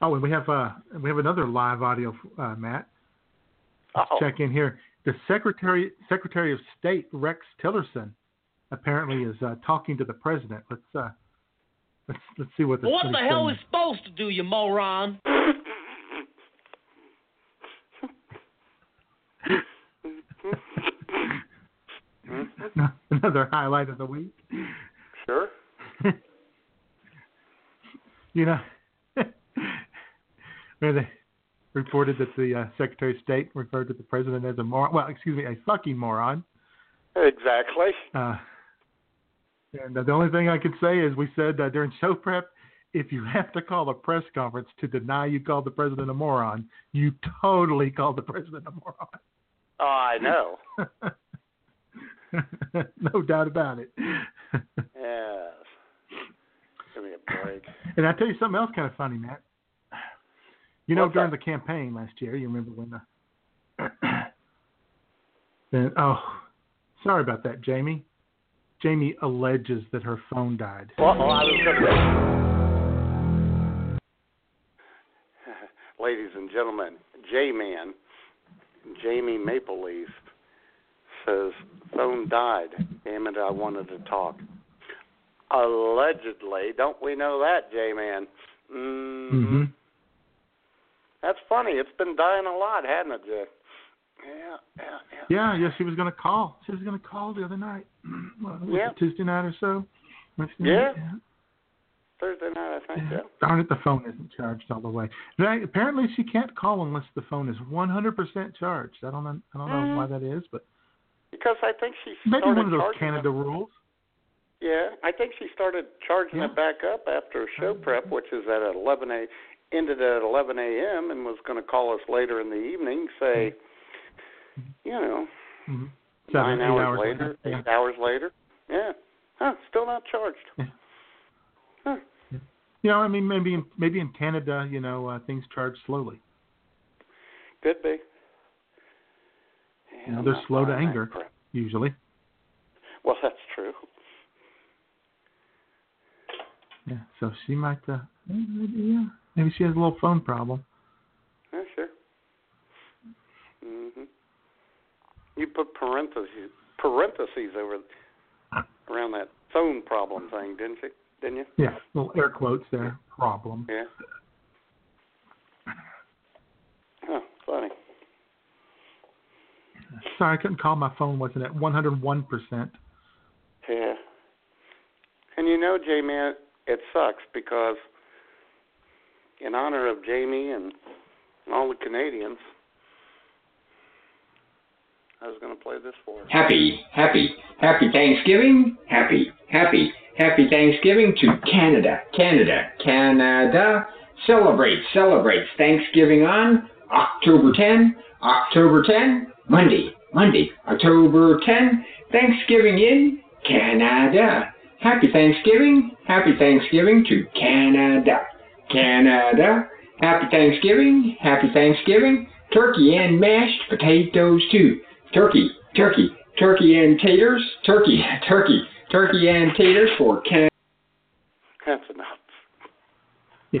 oh, and we have uh we have another live audio, uh, Matt. Uh-oh. check in here. The Secretary Secretary of State Rex Tillerson apparently is uh, talking to the president. Let's uh let's let's see what the What what the hell is supposed to do, you moron? another highlight of the week. Sure. you know, where they reported that the uh, Secretary of State referred to the president as a moron. Well, excuse me, a fucking moron. Exactly. Uh, and uh, the only thing I can say is we said uh, during show prep, if you have to call a press conference to deny you called the president a moron, you totally called the president a moron. Oh, I know. no doubt about it. yes. Give me a break. And I tell you something else kind of funny, Matt. You know, What's during that? the campaign last year, you remember when uh, the then oh, sorry about that, Jamie. Jamie alleges that her phone died. Well, I was. Ladies and gentlemen, J Man, Jamie Maple Leaf says phone died. Damn it, I wanted to talk. Allegedly, don't we know that, J Man? Mm, Mm-hmm. That's funny. It's been dying a lot, hasn't it, Jay? Yeah, yeah, yeah. Yeah, yeah, she was going to call. She was going to call the other night. Well, was it Yeah. Tuesday night or so. Wednesday Yeah. night? Thursday night, I think. Yeah. Darn it, the phone isn't charged all the way. Now, apparently, she can't call unless the phone is 100% charged. I don't know. I don't know why that is, but Because I think she maybe started one of those Canada rules. Yeah, I think she started charging Yeah. it back up after show prep, which is at 11 a ended at 11 a.m. and was going to call us later in the evening, say, you know, Mm-hmm. nine Seven, hours, hours later, Yeah. eight hours later. Yeah, huh? Still not charged. Huh. You know, I mean, maybe in, maybe in Canada, you know, uh, things charge slowly. Could be. You know, they're slow to anger usually. Well, that's true. Yeah, so she might. Uh, yeah, maybe she has a little phone problem. Yeah, sure. Mhm. You put parentheses parentheses over around that phone problem thing, didn't you? Didn't you? Yeah, little air quotes there. Problem. Yeah. Oh, funny. Sorry, I couldn't call. My phone wasn't at 101 percent. Yeah. And you know, Jamie, Man, it sucks because in honor of Jamie and all the Canadians, I was going to play this for her. Happy, happy, happy Thanksgiving. Happy, happy, happy Thanksgiving to Canada. Canada, Canada Celebrate, celebrates Thanksgiving on October 10, October 10, Monday, Monday, October 10, Thanksgiving in Canada. Happy Thanksgiving, happy Thanksgiving to Canada. Canada, happy Thanksgiving, happy Thanksgiving. Turkey and mashed potatoes too. Turkey, turkey, turkey and taters, turkey, turkey, turkey and taters for Canada. That's enough. Yeah.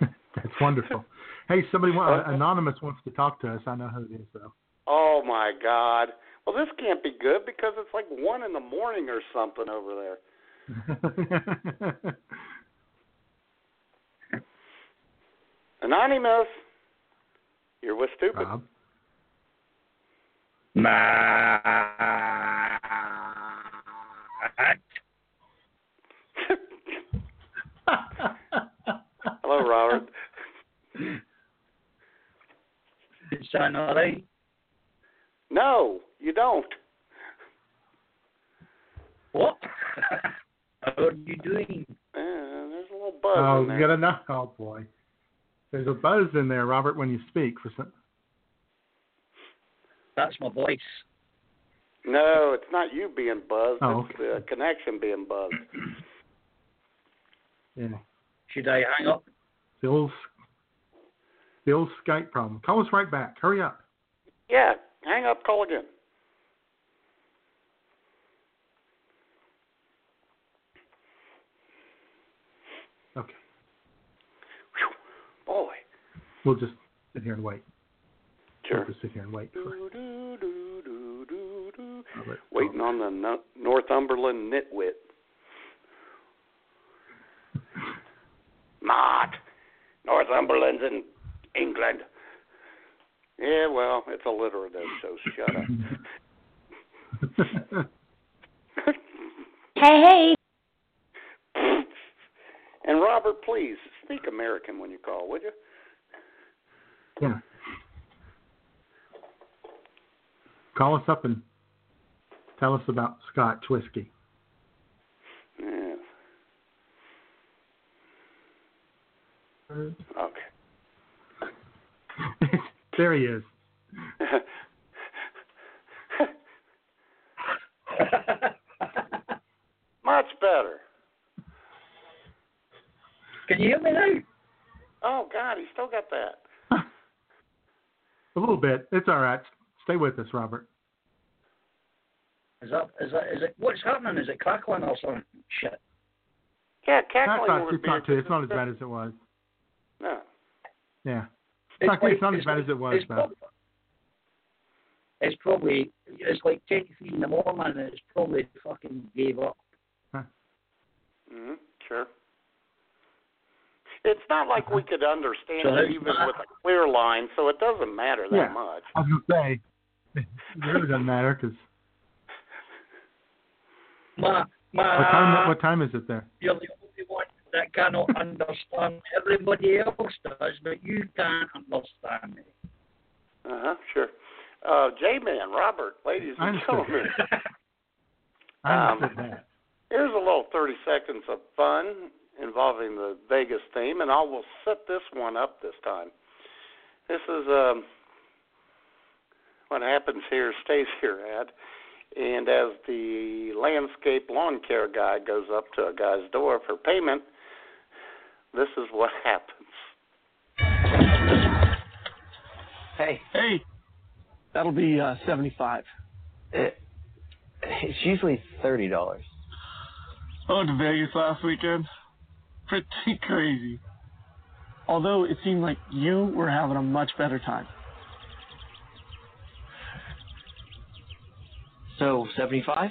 That's wonderful. Hey, somebody, wa- uh, anonymous wants to talk to us. I know who it is, though. Oh my God. Well, this can't be good because it's like one in the morning or something over there. Anonymous, you're with stupid. Matt. Hello, Robert. It sound all right? No, you don't. What? How are you doing? Uh, there's a little buzz Oh, in you gotta know. Oh boy, there's a buzz in there, Robert, when you speak. For some. That's my voice. No, it's not you being buzzed. Oh, it's the connection being buzzed. Yeah. Should I hang up? The old, the old Skype problem. Call us right back. Hurry up. Yeah, hang up, call again. Okay. Boy. We'll just sit here and wait. Sure. We'll just sit here and wait. For Robert. Waiting on the no- Northumberland nitwit. Not. Northumberland's in England. Yeah, well, it's alliterative, so shut up. Hey, hey. And Robert, please speak American when you call, would you? Yeah. Call us up and tell us about Scotch whiskey. Yeah. Okay. Oh. There he is. Much better. Can you hear me now? Oh God, he still got that. A little bit. It's all right. Stay with us, Robert. Is that is that is it what's happening? Is it crackling or something? Shit. Yeah, It's cackling not, would it's be. not, too, it's not as bad as it was. No. Yeah. It's, It's not, like- it's not as bad as it was, it's though. prob- It's probably it's like ten three in the morning and it's probably fucking gave up. Huh. Hmm Sure. It's not like we could understand So it even not- with a clear line, so it doesn't matter that Yeah. much. I was going to say, it really doesn't matter because My What time? What time is it there? You're the only one that cannot understand. Everybody else does, but you can't understand me. Uh huh. Sure. Uh, J-Man, Robert, ladies and gentlemen. I Um, understood that. Here's a little 30 seconds of fun involving the Vegas theme, and I will set this one up this time. This is um, what happens here stays here ad. And as the landscape lawn care guy goes up to a guy's door for payment, this is what happens. Hey. Hey. That'll be uh, seventy-five. It, it's usually thirty dollars. I went to Vegas last weekend. Pretty crazy. Although it seemed like you were having a much better time. So seventy-five.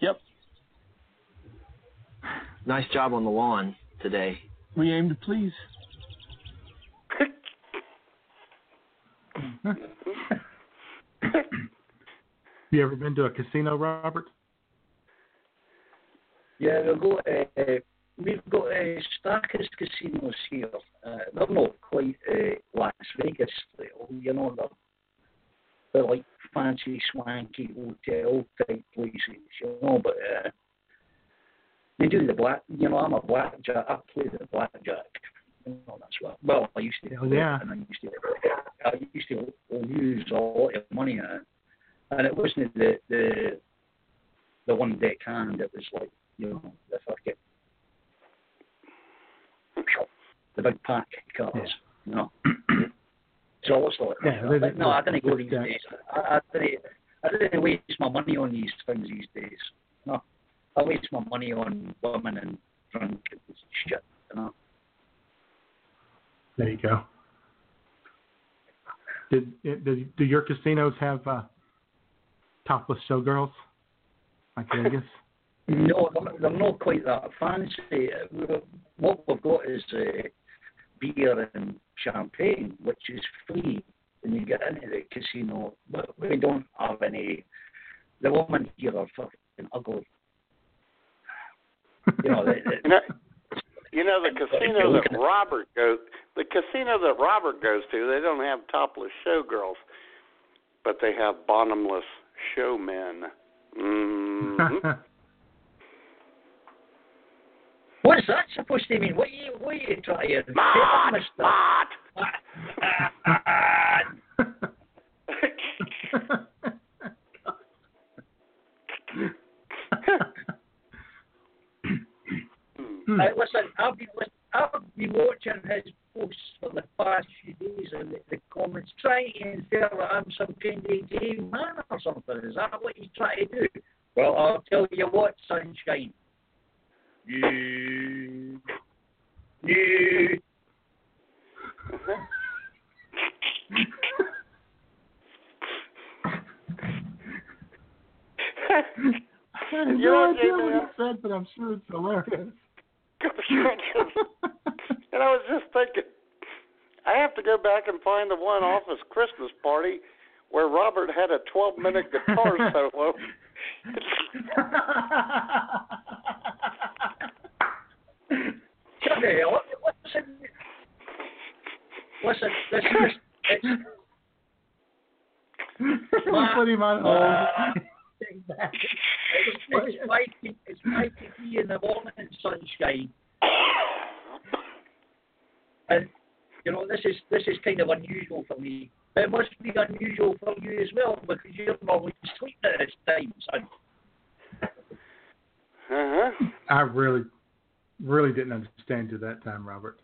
Yep. Nice job on the lawn today. We aim to please. You ever been to a casino, Robert? Yeah, we've got, uh, we've got uh, Starkest casinos here. Uh, they're not quite uh, Las Vegas, style, you know, they're, they're like fancy, swanky hotel type places, you know, but uh, they do the black, you know, I'm a blackjack, I play the blackjack. You oh, know, that's what, well, I used to, Oh, yeah. and I used to, I used to use a lot of money on it. And it wasn't the, the, the one deck hand, it was like, you know, the fucking the big pack cards, you know. so it's like, Yeah, they- like, no, I didn't go these days. I, I didn't, I didn't waste my money on these things these days. No, I waste my money on women and drunk and shit, you know. There you go. Did, did do your casinos have uh, topless showgirls like Vegas? No, they're, they're not quite that fancy. Uh, What we've got is uh, beer and champagne, which is free when you get into the casino. But we don't have any. The women here are fucking ugly. You know, they, they, You know, you know the casino that Robert goes, the casino that Robert goes to, they don't have topless showgirls, but they have bottomless showmen. hmm What's that supposed to mean? What are you, what are you trying to say, Mott, Mister? Hey, listen, I've been I've been watching his posts for the past few days and the, the comments, trying to infer that I'm some kind of gay man or something. Is that what he's trying to do? Well, I'll tell you what, sunshine. You, you. I have You no know, idea what he said, but I'm sure it's hilarious. and I was just thinking, I have to go back and find the one office Christmas party where Robert had a 12 minute guitar solo. Okay, listen, listen, listen, it's, we put him on hold. it's, it's, five, it's five to three in the morning, sunshine. And you know, this is this is kind of unusual for me. But it must be unusual for you as well because you're normally sleeping at this time, son. Uh-huh. I really, really didn't understand you that time, Robert.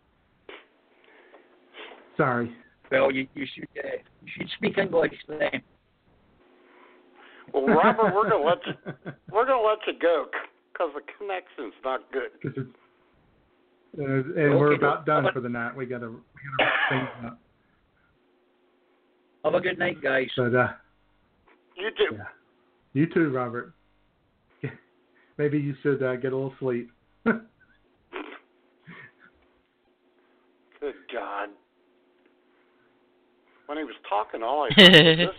Sorry. Well, you you should uh, you should speak English then. Well, Robert, we're gonna let you we're gonna let you go because the connection's not good. 'Cause it's- uh, and we're about done for the night. We gotta, we gotta wrap things up. Have a good night, guys. But uh, You too. yeah, you too, Robert. Maybe you should uh, get a little sleep. Good God. When he was talking, all I heard was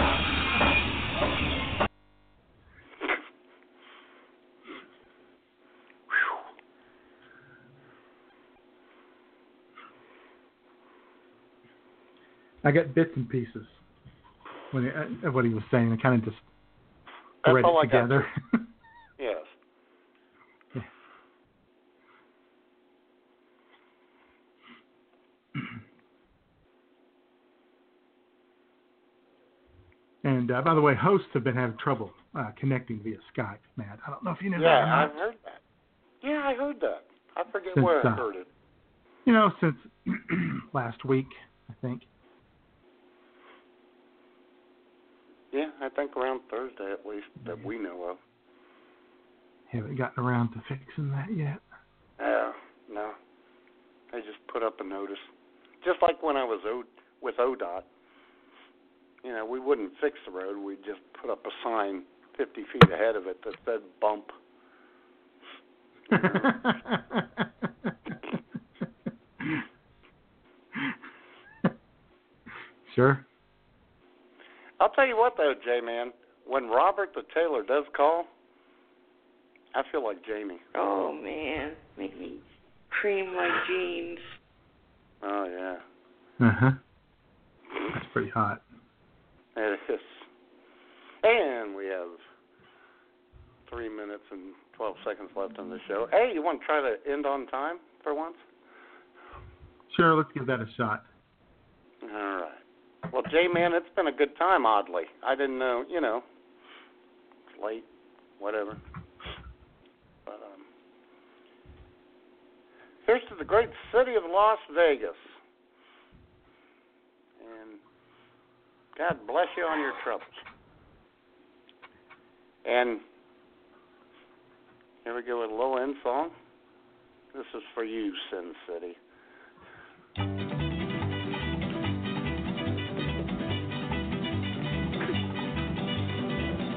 this. I got bits and pieces when he, uh, what he was saying. I kind of just That's read it I together. Yes. and uh, by the way, hosts have been having trouble uh, connecting via Skype. Matt, I don't know if you knew that. Yeah. I've heard that. Yeah, I heard that. I forget Since, where I uh, heard it. You know, since last week, I think. Yeah, I think around Thursday at least that we know of. Haven't gotten around to fixing that yet. Yeah, no. They just put up a notice. Just like when I was o- with ODOT. You know, we wouldn't fix the road. We'd just put up a sign 50 feet ahead of it that said bump. Sure. I'll tell you what, though, J Man. When Robert the tailor does call, I feel like Jamie. Oh man, make me cream my jeans. Oh, yeah. Uh huh. That's pretty hot. It is. And we have three minutes and 12 seconds left on the show. Hey, you want to try to end on time for once? Sure, let's give that a shot. Well, J Man, it's been a good time, oddly. I didn't know, you know, it's late, whatever. But, um, here's to the great city of Las Vegas. And God bless you on your troubles. And here we go with a low end song. This is for you, Sin City.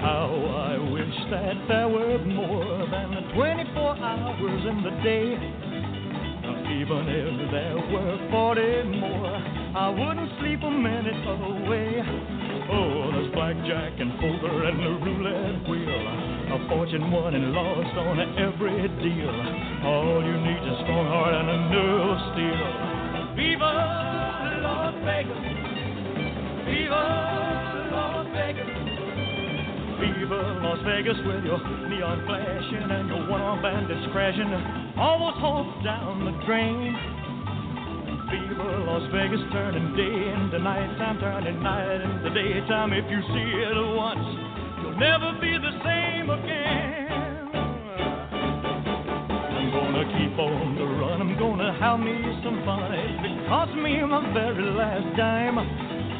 How I wish that there were more than 24 hours in the day. Even if there were 40 more, I wouldn't sleep a minute away. Oh, there's blackjack and poker and the roulette wheel. A fortune won and lost on every deal. All you need is a strong heart and a nerve of steel. Viva Las Vegas! Viva Las Vegas! Viva Las Vegas with your neon flashing and your one-armed bandits crashing, almost hope down the drain. Viva Las Vegas turning day into nighttime, turning night into daytime. If you see it once, you'll never be the same again. I'm gonna keep on the run. I'm gonna have me some fun. It cost me my very last dime.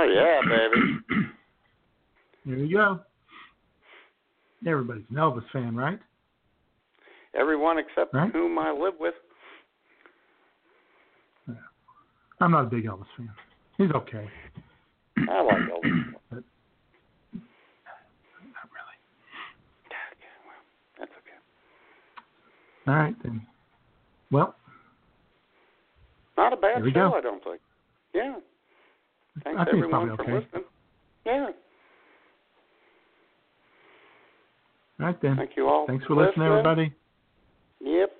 Oh, yeah, baby. Here you go. Everybody's an Elvis fan, right? Everyone except Right. whom I live with. I'm not a big Elvis fan. He's okay. I like Elvis. But not really. That's okay. all right then. Well, Not a bad show, go. I don't think. Yeah. Thanks I think it's everyone probably for okay. listening. Yeah. all right then. Thank you all. Thanks for listening, everybody. Yep.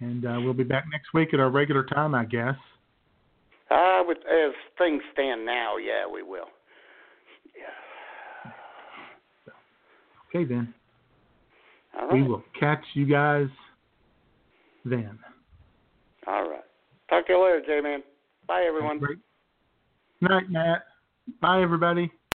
And uh, we'll be back next week at our regular time, I guess. I would, as things stand now, yeah, we will. Yeah. Okay, then. All We will catch you guys then. All right. Talk to you later, J-Man. Bye, everyone. Night, Matt. Bye, everybody.